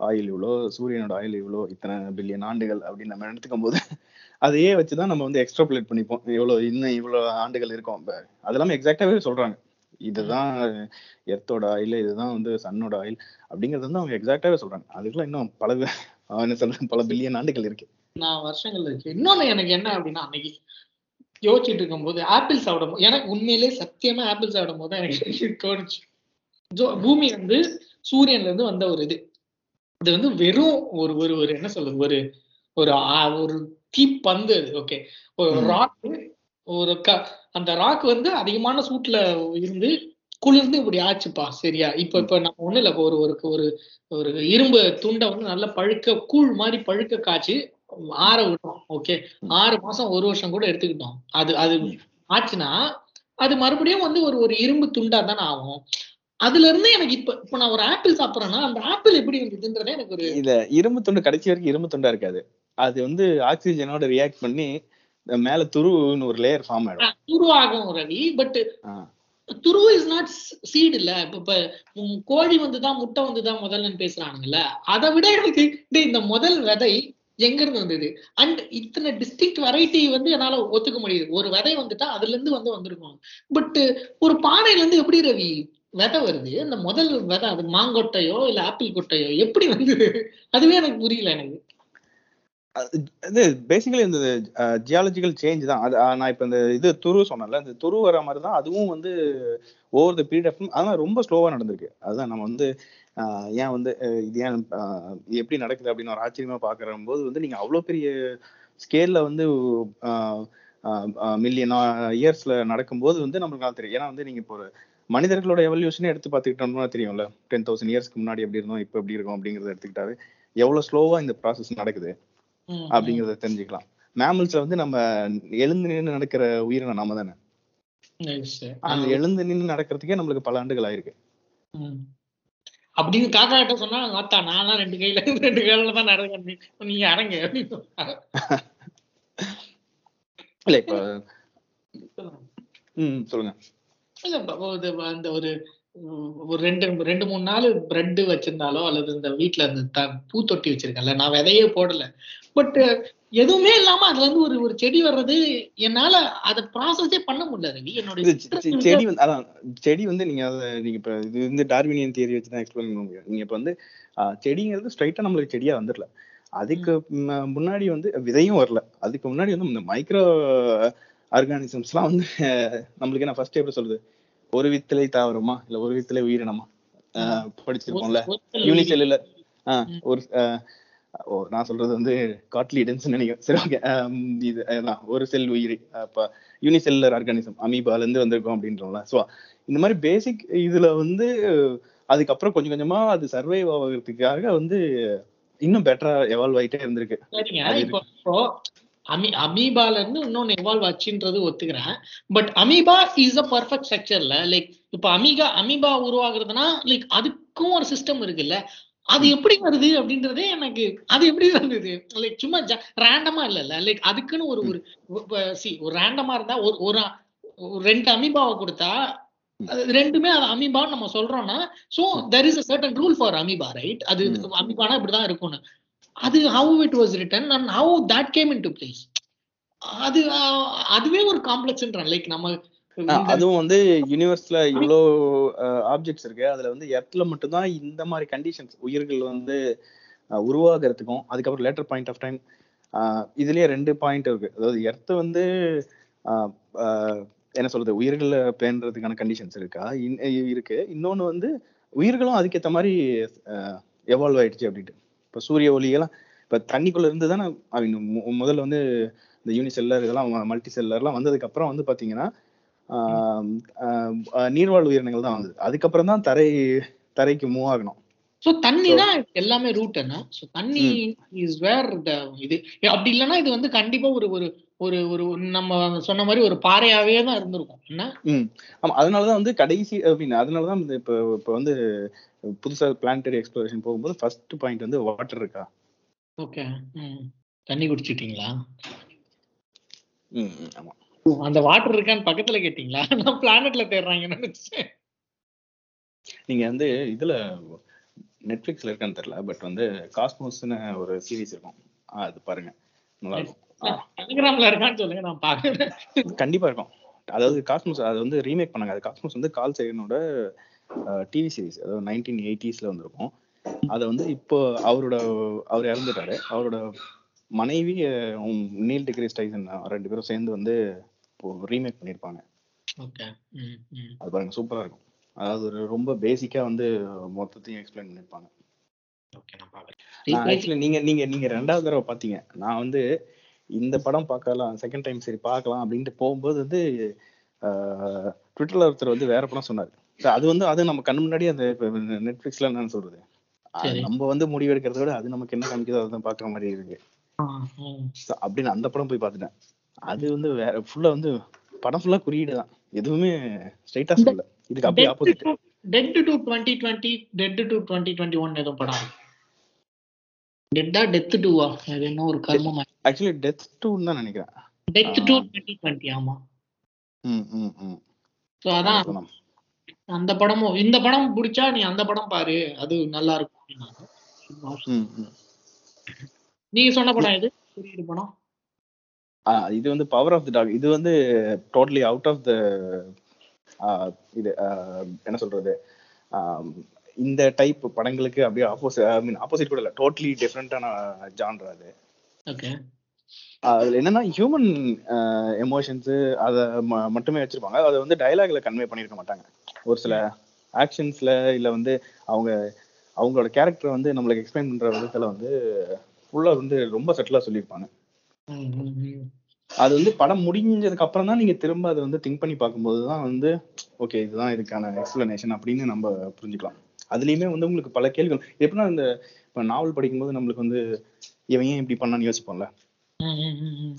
ஆயில் இவ்வளோ சூரியனோட ஆயில் இவ்வளோ இத்தனை பில்லியன் ஆண்டுகள் அப்படின்னு நம்ம எடுத்துக்கும் போது அதையே வச்சு தான் நம்ம வந்து எக்ஸ்ட்ராபுலேட் பண்ணிப்போம். இவ்வளோ இன்னும் இவ்வளோ ஆண்டுகள் இருக்கும். இப்போ அதெல்லாம் எக்ஸாக்டாகவே சொல்றாங்க. இதுதான் எர்த்தோட ஆயில் இதுதான் வந்து சன்னோட ஆயில் அப்படிங்கிறது வந்து அவங்க எக்ஸாக்டாகவே சொல்றாங்க. அதுக்கெல்லாம் இன்னும் பல என்ன சொல்றது பல பில்லியன் ஆண்டுகள் இருக்கு. நான் வருஷங்கள் இருக்கு. இன்னொன்னு எனக்கு என்ன அப்படின்னா அன்னைக்கு யோசிச்சுட்டு இருக்கும்போது ஆப்பிள் சாப்பிடும் போது எனக்கு உண்மையிலே சத்தியமா ஆப்பிள் சாப்பிடும் போது எனக்கு தோணுச்சு. பூமி வந்து சூரியன்ல இருந்து வந்த ஒரு இது. இது வந்து வெறும் ஒரு ஒரு ஒரு என்ன சொல்றது ஒரு ஒரு ஒரு தீப்பந்து அது ஓகே ஒரு ம். ஒரு க அந்த ராக் வந்து அதிகமான சூட்ல இருந்து குளிர்ந்து இப்படி ஆச்சுப்பா சரியா? இப்ப இப்ப நம்ம ஒண்ணு இல்ல ஒரு ஒரு ஒரு ஒரு இரும்பு துண்டை வந்து நல்லா பழுக்க கூழ் மாதிரி பழுக்க காய்ச்சி ஆற விட்டோம் ஓகே ஆறு மாசம் ஒரு வருஷம் கூட எடுத்துக்கிட்டோம். அது அது ஆச்சுன்னா அது மறுபடியும் வந்து ஒரு ஒரு இரும்பு துண்டா தானே ஆகும். அதுல இருந்து எனக்கு இப்ப இப்ப நான் ஒரு ஆப்பிள் சாப்பிடுறேன்னா அந்த ஆப்பிள் எப்படி வந்ததுன்றதே எனக்கு ஒரு இல்ல இரும்பு துண்டு கடைசி வரைக்கும் இரும்பு துண்டா இருக்காது. அது வந்து ஆக்சிஜனோட ரியாக்ட் பண்ணி மேல துருவுன்னு ஒரு லேயர் ஃபார்ம் ஆயிடும். துருவாகும் ரவி பட் ஆ. துருவு இஸ் நாட் சீடு இல்ல. இப்ப கோழி வந்துதான் முட்டை வந்துதான் முதல்லன்னு பேசுறானுங்கல்ல அதை விட எனக்கு இந்த முதல் விதை எங்க இருந்து வந்தது? அண்ட் இத்தனை டிஸ்டிங்க்ட் வெரைட்டி வந்து என்னால ஒத்துக்க முடியுது. ஒரு விதை வந்துட்டா அதுல இருந்து வந்து வந்திருக்கும். பட் ஒரு பானையில இருந்து எப்படி ரவி விதை வருது? அந்த முதல் விதை அது மாங்கொட்டையோ இல்ல ஆப்பிள் கொட்டையோ எப்படி வந்தது? அதுவே எனக்கு புரியல எனக்கு. இது பேசிக்கலி இந்த ஜியாலஜிக்கல் சேஞ்ச் தான். அது நான் இப்போ இந்த இது துரு சொன்னேன்ல இந்த துரு வர மாதிரி தான் அதுவும் வந்து ஓவர் த பீரியட் ஆஃப் அதெல்லாம் ரொம்ப ஸ்லோவாக நடந்திருக்கு. அதுதான் நம்ம வந்து ஏன் வந்து இது ஏன் எப்படி நடக்குது அப்படின்னு ஒரு ஆச்சரியமாக பாக்குற போது வந்து நீங்கள் அவ்வளோ பெரிய ஸ்கேலில் வந்து மில்லியன் இயர்ஸில் நடக்கும்போது வந்து நம்மளுக்கு தெரியும். ஏன்னா வந்து நீங்கள் இப்போ ஒரு மனிதர்களோட எவல்யூஷனே எடுத்து பார்த்துக்கிட்டோம்னா தெரியும்ல. டென் தௌசண்ட் இயர்ஸ்க்கு முன்னாடி எப்படி இருந்தோம் இப்போ எப்படி இருக்கும் அப்படிங்கறத எடுத்துக்கிட்டாவே எவ்வளோ ஸ்லோவாக இந்த ப்ராசஸ் நடக்குது. அப்படிங்கறத தெரிஞ்சுக்கலாம். மேமல்ஸ்ல வந்து நம்ம எழுந்து நின்று நடக்கிற உயிரினம் நாம தானே. அந்த எழுந்து நின்று நடக்கிறதுக்கே நம்மளுக்கு பல ஆண்டுகள் ஆயிருக்கு. அப்படின்னு காக்கா கிட்ட சொன்னா ஆத்தா நான்லாம் ரெண்டு கையில ரெண்டு கையில தான் நடக்கிறேன் நீங்க அரங்க. இல்ல இப்ப ம் சொல்லுங்க. இல்ல அந்த ஒரு ஒரு ரெண்டு ரெண்டு மூணு நாள் பிரெட் வச்சிருந்தாலோ அல்லது இந்த வீட்ல இந்த த- பூத்தொட்டி வச்சிருக்கேன்ல நான் விதையே போடல. பட் எதுவுமே இல்லாம அதுல இருந்து ஒரு ஒரு செடி வர்றது என்னால அதை ப்ராசஸே பண்ண முடியல என்னோட செடி வந்து அதான் செடி வந்து நீங்க அதை நீங்க இப்ப இது வந்து டார்வினியன் தியரி வச்சு தான் எக்ஸ்பிளைன் பண்ண முடியும். நீங்க இப்ப வந்து செடிங்கிறது ஸ்ட்ரைட்டா நம்மளுக்கு செடியா வந்துடல. அதுக்கு முன்னாடி வந்து விதையும் வரல. அதுக்கு முன்னாடி வந்து இந்த மைக்ரோ ஆர்கானிசம்ஸ்லாம் வந்து நம்மளுக்கு என்ன ஃபர்ஸ்ட் எப்படி சொல்றது? ஒரு வித்திலை தாவரமா? இல்ல ஒரு வித்திலை உயிரினமா? ஆஹ், படிச்சிருப்போம்ல. யூனிசெல்லுலர் ஒரு ஓ நான் சொல்றது வந்து காட்லிடன்ஸ் நினைக்கிறேன். சரி ஓகே இது ஒரு செல் உயிரி. அப்ப யூனிசெல்லுலர் ஆர்கானிசம் அமீபால இருந்து வந்திருக்கோம் அப்படின்றோம்ல. ஸோ இந்த மாதிரி பேசிக் இதுல வந்து அதுக்கப்புறம் கொஞ்சம் கொஞ்சமா அது சர்வைவ் ஆகிறதுக்காக வந்து இன்னும் பெட்டரா எவால்வ் ஆயிட்டே இருந்திருக்கு. அமி அமீபால இருந்து இன்னொன்னு எவால்வ் ஆச்சுன்றது ஒத்துக்கிறேன். But amoeba is a perfect ஸ்ட்ரக்சர்ல like இப்போ அமீகா அமீபா உருவாகுறதுனா லைக் அதுக்கும் ஒரு சிஸ்டம் இருக்குல்ல. அது எப்படி வருது அப்படின்றதே எனக்கு அது எப்படி வந்தது? லைக் சும்மா ரேண்டமா இல்ல லைக் அதுக்குன்னு ஒரு ஒரு சி ஒரு ரேண்டமா இருந்தா ஒரு ஒரு ரெண்டு அமீபாவை கொடுத்தா ரெண்டுமே அது அமீபான்னு நம்ம சொல்றோம்னா so there is a certain rule for amoeba right அது. அமீபானா இப்படிதான் இருக்கும்னு அது how it was written and how that came into place அது அதுவே ஒரு காம்ப்ளெக்ஸ்ன்றான் லைக் நம்ம அதுவும் வந்து யூனிவர்ஸ்ல இவ்வளோ ஆப்ஜெக்ட்ஸ் இருக்கு. அதுல வந்து எர்த்ல மட்டும்தான் இந்த மாதிரி கண்டிஷன்ஸ் உயிர்கள் வந்து உருவாகிறதுக்கும் அதுக்கப்புறம் லேட்டர் பாயிண்ட் ஆஃப் டைம் இதுலயே ரெண்டு பாயிண்ட் இருக்கு. அதாவது எர்த் வந்து என்ன சொல்றது? உயிர்கள் பேன்றதுக்கான கண்டிஷன்ஸ் இருக்கா? இருக்கு. இன்னொன்னு வந்து உயிர்களும் அதுக்கேத்த மாதிரி எவால்வ் ஆயிடுச்சு அப்படின்ட்டு. இப்ப சூரிய ஒளியெல்லாம் இப்ப தண்ணிக்குள்ள இருந்து தானே மு- முதல்ல வந்து இந்த யூனிசெல்லர் இதெல்லாம் மல்டி செல்லர்லாம் வந்ததுக்கு அப்புறம் வந்து ஆஹ் நீர்வாழ் உயிரினங்கள் தான் வந்தது. அதுக்கப்புறம் தான் தரை தரைக்கு மூவ் ஆகணும். சோ தண்ணி தான் எல்லாமே ரூட் என்ன சோ தண்ணி இஸ் வேர் த இது. அப்படி இல்லைன்னா இது வந்து கண்டிப்பா ஒரு ஒரு ஒரு ஒரு நம்ம சொன்ன மாதிரி ஒரு பாறையாவே தான் இருந்திருக்கும். என்ன? ஆமா அதனாலதான் வந்து கடைசி அப்படின்னு அதனாலதான் இப்போ இப்போ வந்து புதுசா பிளானட்டரி எக்ஸ்ப்ளோரேஷன் போகும்போது ஃபர்ஸ்ட் பாயிண்ட் வந்து வாட்டர் இருக்கா? ஓகே தண்ணி குடிச்சிட்டீங்களா? ம் ஆமா. அந்த வாட்டர் இருக்கான்னு பக்கத்துல கேட்டீங்களா? நான் பிளானட்ல தேடுறாங்கன்னு நினைச்சேன். நீங்க வந்து இதுல நெட்ஃபிளிக்ஸ்ல இருக்கான்னு தெரியல பட் வந்து காஸ்மோஸ்னு ஒரு சீரிஸ் இருக்கும். அது பாருங்க. நல்லா இருக்கும் டெலிகிராம்ல இருக்கான்னு சொல்லுங்க நான் பாக்குறேன் கண்டிப்பா இருக்கும். அதாவது காஸ்மோஸ் அது வந்து ரீமேக் பண்ணாங்க. அது காஸ்மோஸ் வந்து கால் சைனோட டிவி சீரிஸ் அதாவது நைன்டீன் எயிட்டிஸ்ல வந்திருக்கும். அதை வந்து இப்போ அவரோட அவர் இறந்துட்டாரு. அவரோட மனைவி நீல் டிகிரிஸ் டைசன் ரெண்டு பேரும் சேர்ந்து வந்து இப்போ ரீமேக் பண்ணியிருப்பாங்க. ஓகே அது பாருங்க சூப்பரா இருக்கும். அதாவது ஒரு ரொம்ப பேசிக்கா வந்து மொத்தத்தையும் எக்ஸ்பிளைன் ஆக்சுவலி நீங்க நீங்க நீங்க ரெண்டாவது தடவை பாத்தீங்க நான் வந்து இந்த படம் பார்க்கலாம் செகண்ட் டைம் சரி பார்க்கலாம் அப்படின்ட்டு போகும்போது வந்து ட்விட்டர்ல ஒருத்தர் வந்து வேற படம் சொன்னாரு. அது வந்து அது நம்ம கண்ணு முன்னாடி அந்த நெட்ஃபிளிக்ஸ்ல என்னன்னு சொல்றது. நம்ம வந்து முடிவெடுக்கிறத விட அது நமக்கு என்ன காமிக்குதோ அதுதான் பாக்குற மாதிரி இருக்கு. அப்படின்னு அந்த படம் போய் பார்த்துட்டேன். அது வந்து வேற ஃபுல்லா வந்து படம் ஃபுல்லா குறியீடு தான். எதுவுமே ஸ்ட்ரைட்டா சொல்லல. இதுக்கு அப்படியே opposite death to twenty twenty death to twenty twenty one எதுவும் படம். டெட்டா டெத் டூவா அது என்ன ஒரு கர்மம் ஆக்சுவலி டெத் டூன்னு தான் நினைக்கிறேன். டெத் டு டுவெண்ட்டி டுவெண்ட்டி ஆமா. ஸோ அதான். அந்த படமும் இந்த படம் பிடிச்சா நீ அந்த படம் பாரு. அது நல்லா இருக்கும் நீங்க சொன்ன படம் எது? குறியீடு படம். இது வந்து பவர் ஆஃப் த டாக் இது வந்து டோட்டலி அவுட் ஆஃப் த இது என்ன சொல்றது? இந்த டைப் படங்களுக்கு அப்படியே ஆப்போசிட் ஐ மீன் ஆப்போசிட் கூட இல்லை டோட்டலி டிஃப்ரெண்டான ஜான்ரா அது. ஓகே அதுல என்னன்னா ஹியூமன் எமோஷன்ஸ் அதை மட்டுமே வச்சிருப்பாங்க. அதை வந்து டயலாக்ல கன்வே பண்ணியிருக்க மாட்டாங்க. ஒரு சில ஆக்ஷன்ஸ்ல இல்ல வந்து அவங்க அவங்களோட கேரக்டர் வந்து நம்மளுக்கு எக்ஸ்பிளைன் பண்ற விதத்துல வந்து ஃபுல்லா வந்து ரொம்ப செட்டிலா சொல்லியிருப்பாங்க அது வந்து படம் முடிஞ்சதுக்கு அப்புறம் தான் நீங்க திரும்ப அதை வந்து திங்க் பண்ணி பார்க்கும்போது தான் வந்து ஓகே இதுதான் இதுக்கான எக்ஸ்பிளனேஷன் அப்படின்னு நம்ம புரிஞ்சுக்கலாம். அதுலயுமே வந்து உங்களுக்கு பல கேள்விகள். எப்படின்னா இந்த இப்போ நாவல் படிக்கும்போது நம்மளுக்கு வந்து இவன் ஏன் இப்படி பண்ணான்னு யோசிப்போம்ல?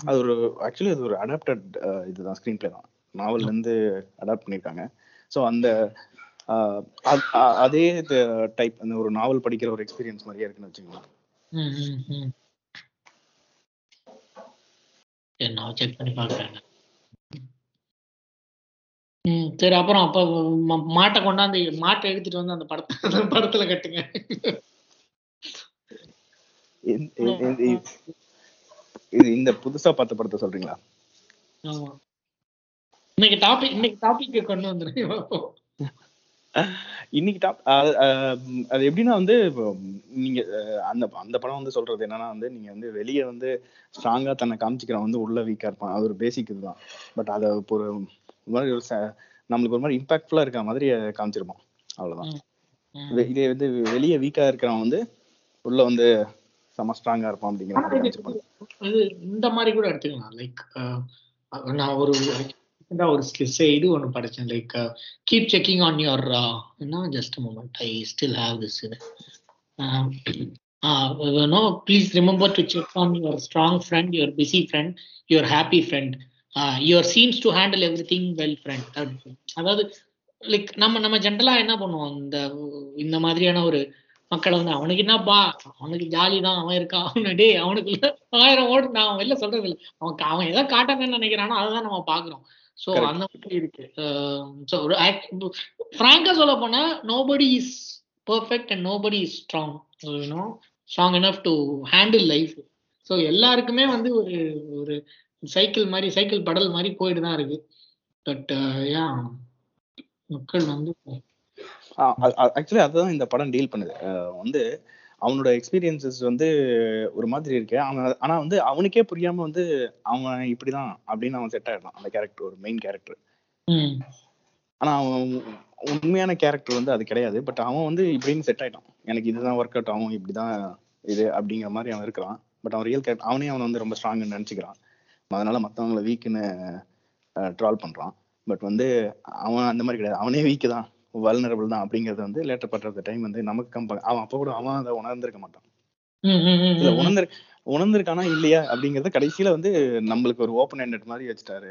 அது ஒரு ஆக்சுவலி அது ஒரு அடாப்டட் இதுதான் ஸ்க்ரீன் பிளே தான். நாவல்ல இருந்து அடாப்ட் பண்ணியிருக்காங்க ஸோ அந்த அதே டைப் அந்த ஒரு நாவல் படிக்கிற ஒரு எக்ஸ்பீரியன்ஸ் மாதிரியே இருக்குன்னு வச்சுக்கோங்களேன். நான் செக் பண்ணி பாக்குறேன் சரி அப்புறம் அப்ப மாட்டை கொண்டாந்து மாட்டை எடுத்துட்டு வந்து அந்த படத்தை படத்துல கட்டுங்க. இது இந்த புதுசா பார்த்த படத்தை சொல்றீங்களா? ஆமா. இன்னைக்கு டாபிக் இன்னைக்கு டாபிக் கொண்டு வந்துருங்க இன்னைக்கு டாப் அது எப்படின்னா வந்து நீங்க அந்த அந்த படம் வந்து சொல்றது என்னன்னா வந்து நீங்க வந்து வெளியே வந்து ஸ்ட்ராங்கா தன்னை காமிச்சிக்கிறவன் வந்து உள்ள வீக்கா இருப்பான். அது ஒரு பேசிக் இதுதான். பட் அதை ஒரு ஒரு மாதிரி ஒரு நம்மளுக்கு ஒரு மாதிரி இம்பாக்ட்ஃபுல்லா இருக்க மாதிரி காமிச்சிருப்போம். அவ்வளவுதான். இதே வந்து வெளியே வீக்கா இருக்கிறவன் வந்து உள்ள வந்து செம ஸ்ட்ராங்கா இருப்பான் அப்படிங்கிற மாதிரி காமிச்சிருப்பாங்க. இது இந்த மாதிரி கூட எடுத்துக்கலாம். லைக் நான் ஒரு ஒரு இது ஒண்ணு படிச்சேன். Like keep checking on your என்ன just moment I still have this இது please remember to check on your strong friend your busy friend your happy friend your seems to handle everything well friend அதாவது like நம்ம நம்ம ஜென்ரலா என்ன பண்ணுவோம்? இந்த இந்த மாதிரியான ஒரு மக்கள் வந்து அவனுக்கு என்னப்பா? அவனுக்கு ஜாலி தான் அவன் இருக்கான் அவனு டேய் அவனுக்குள்ள ஆயிரம் ஓடு நான் வெளில சொல்றது இல்லை. அவன் அவன் எதை காட்டணும்னு நினைக்கிறானோ அதுதான் நம்ம பாக்குறோம் Correct. அந்த மாதிரி இருக்கு. ஸோ ஒரு ஃப்ராங்கா சொல்ல போனா nobody is perfect and nobody is strong strong enough to handle life so எல்லாருக்குமே வந்து ஒரு ஒரு சைக்கிள் மாதிரி சைக்கிள் படல் மாதிரி போயிட்டு தான் இருக்கு பட் யா மக்கள் வந்து ஆக்சுவலி அதுதான் இந்த படம் டீல் பண்ணுது. வந்து அவனோட எக்ஸ்பீரியன்சஸ் வந்து ஒரு மாதிரி இருக்கு. அவன் ஆனா வந்து அவனுக்கே புரியாம வந்து அவன் இப்படிதான் அப்படின்னு அவன் செட் ஆயிடலாம் அந்த கேரக்டர் ஒரு மெயின் கேரக்டர் ஆனா அவன் உண்மையான கேரக்டர் வந்து அது கிடையாது. பட் அவன் வந்து இப்படின்னு செட் ஆயிட்டான். எனக்கு இதுதான் ஒர்க் அவுட் ஆகும் இப்படிதான் இது அப்படிங்கிற மாதிரி அவன் இருக்கிறான். பட் அவன் ரியல் கேரக்டர் அவனே அவன் வந்து ரொம்ப ஸ்ட்ராங்னு நினைச்சுக்கிறான். அதனால மத்தவங்கள வீக்குன்னு ட்ரால் பண்றான். பட் வந்து அவன் அந்த மாதிரி கிடையாது. அவனே வீக்கு தான். வல்னரபிள் தான் அப்படிங்கறது வந்து லேட்டர் பண்ற டைம் வந்து நமக்கு கம்ப அவன் அப்ப கூட அவன் அதை உணர்ந்திருக்க மாட்டான். இல்ல. உணர்ந்து உணர்ந்திருக்கானா இல்லையா அப்படிங்கறத கடைசியில வந்து நம்மளுக்கு ஒரு ஓப்பன் ஹேண்டட் மாதிரி வச்சுட்டாரு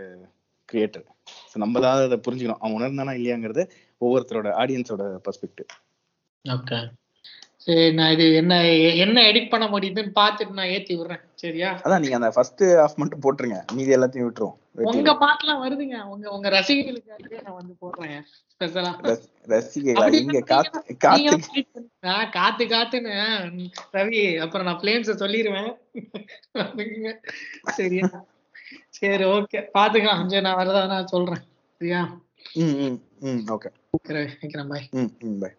கிரியேட்டர் ஸோ நம்ம தான் அதை புரிஞ்சுக்கணும். அவன் உணர்ந்தானா இல்லையாங்கிறது ஒவ்வொருத்தரோட ஆடியன்ஸோட பெர்ஸ்பெக்டிவ் ஓகே சரி நான் இது என்ன என்ன எடிட் பண்ண முடியுதுன்னு பார்த்துட்டு நான் ஏத்தி விடுறேன். சரியா? அதான் நீங்க அந்த ஃபர்ஸ்ட் ஹாஃப் மட்டும் போட்டுருங்க. மீதி எல்லாத்தையும் விட்டுரும் உங்க பாட்டுலாம் வருதுங்க. உங்க உங்க ரசிகர்களுக்காகவே நான் வந்து போடுறேன். ஸ்பெஷலா ரசிகைகளா? இங்க காத்து காத்து. காத்து காத்துன்னு ரவி அப்புறம் நான் பிளேன்ஸ சொல்லிடுவேன். சரியா? சரி ஓகே பாத்துக்கலாம் சரி நான் வரதா நான் சொல்றேன். சரியா? ம் ம் ம் ஓகே சரி, வைக்கிறேன். பாய் ம் ம் பை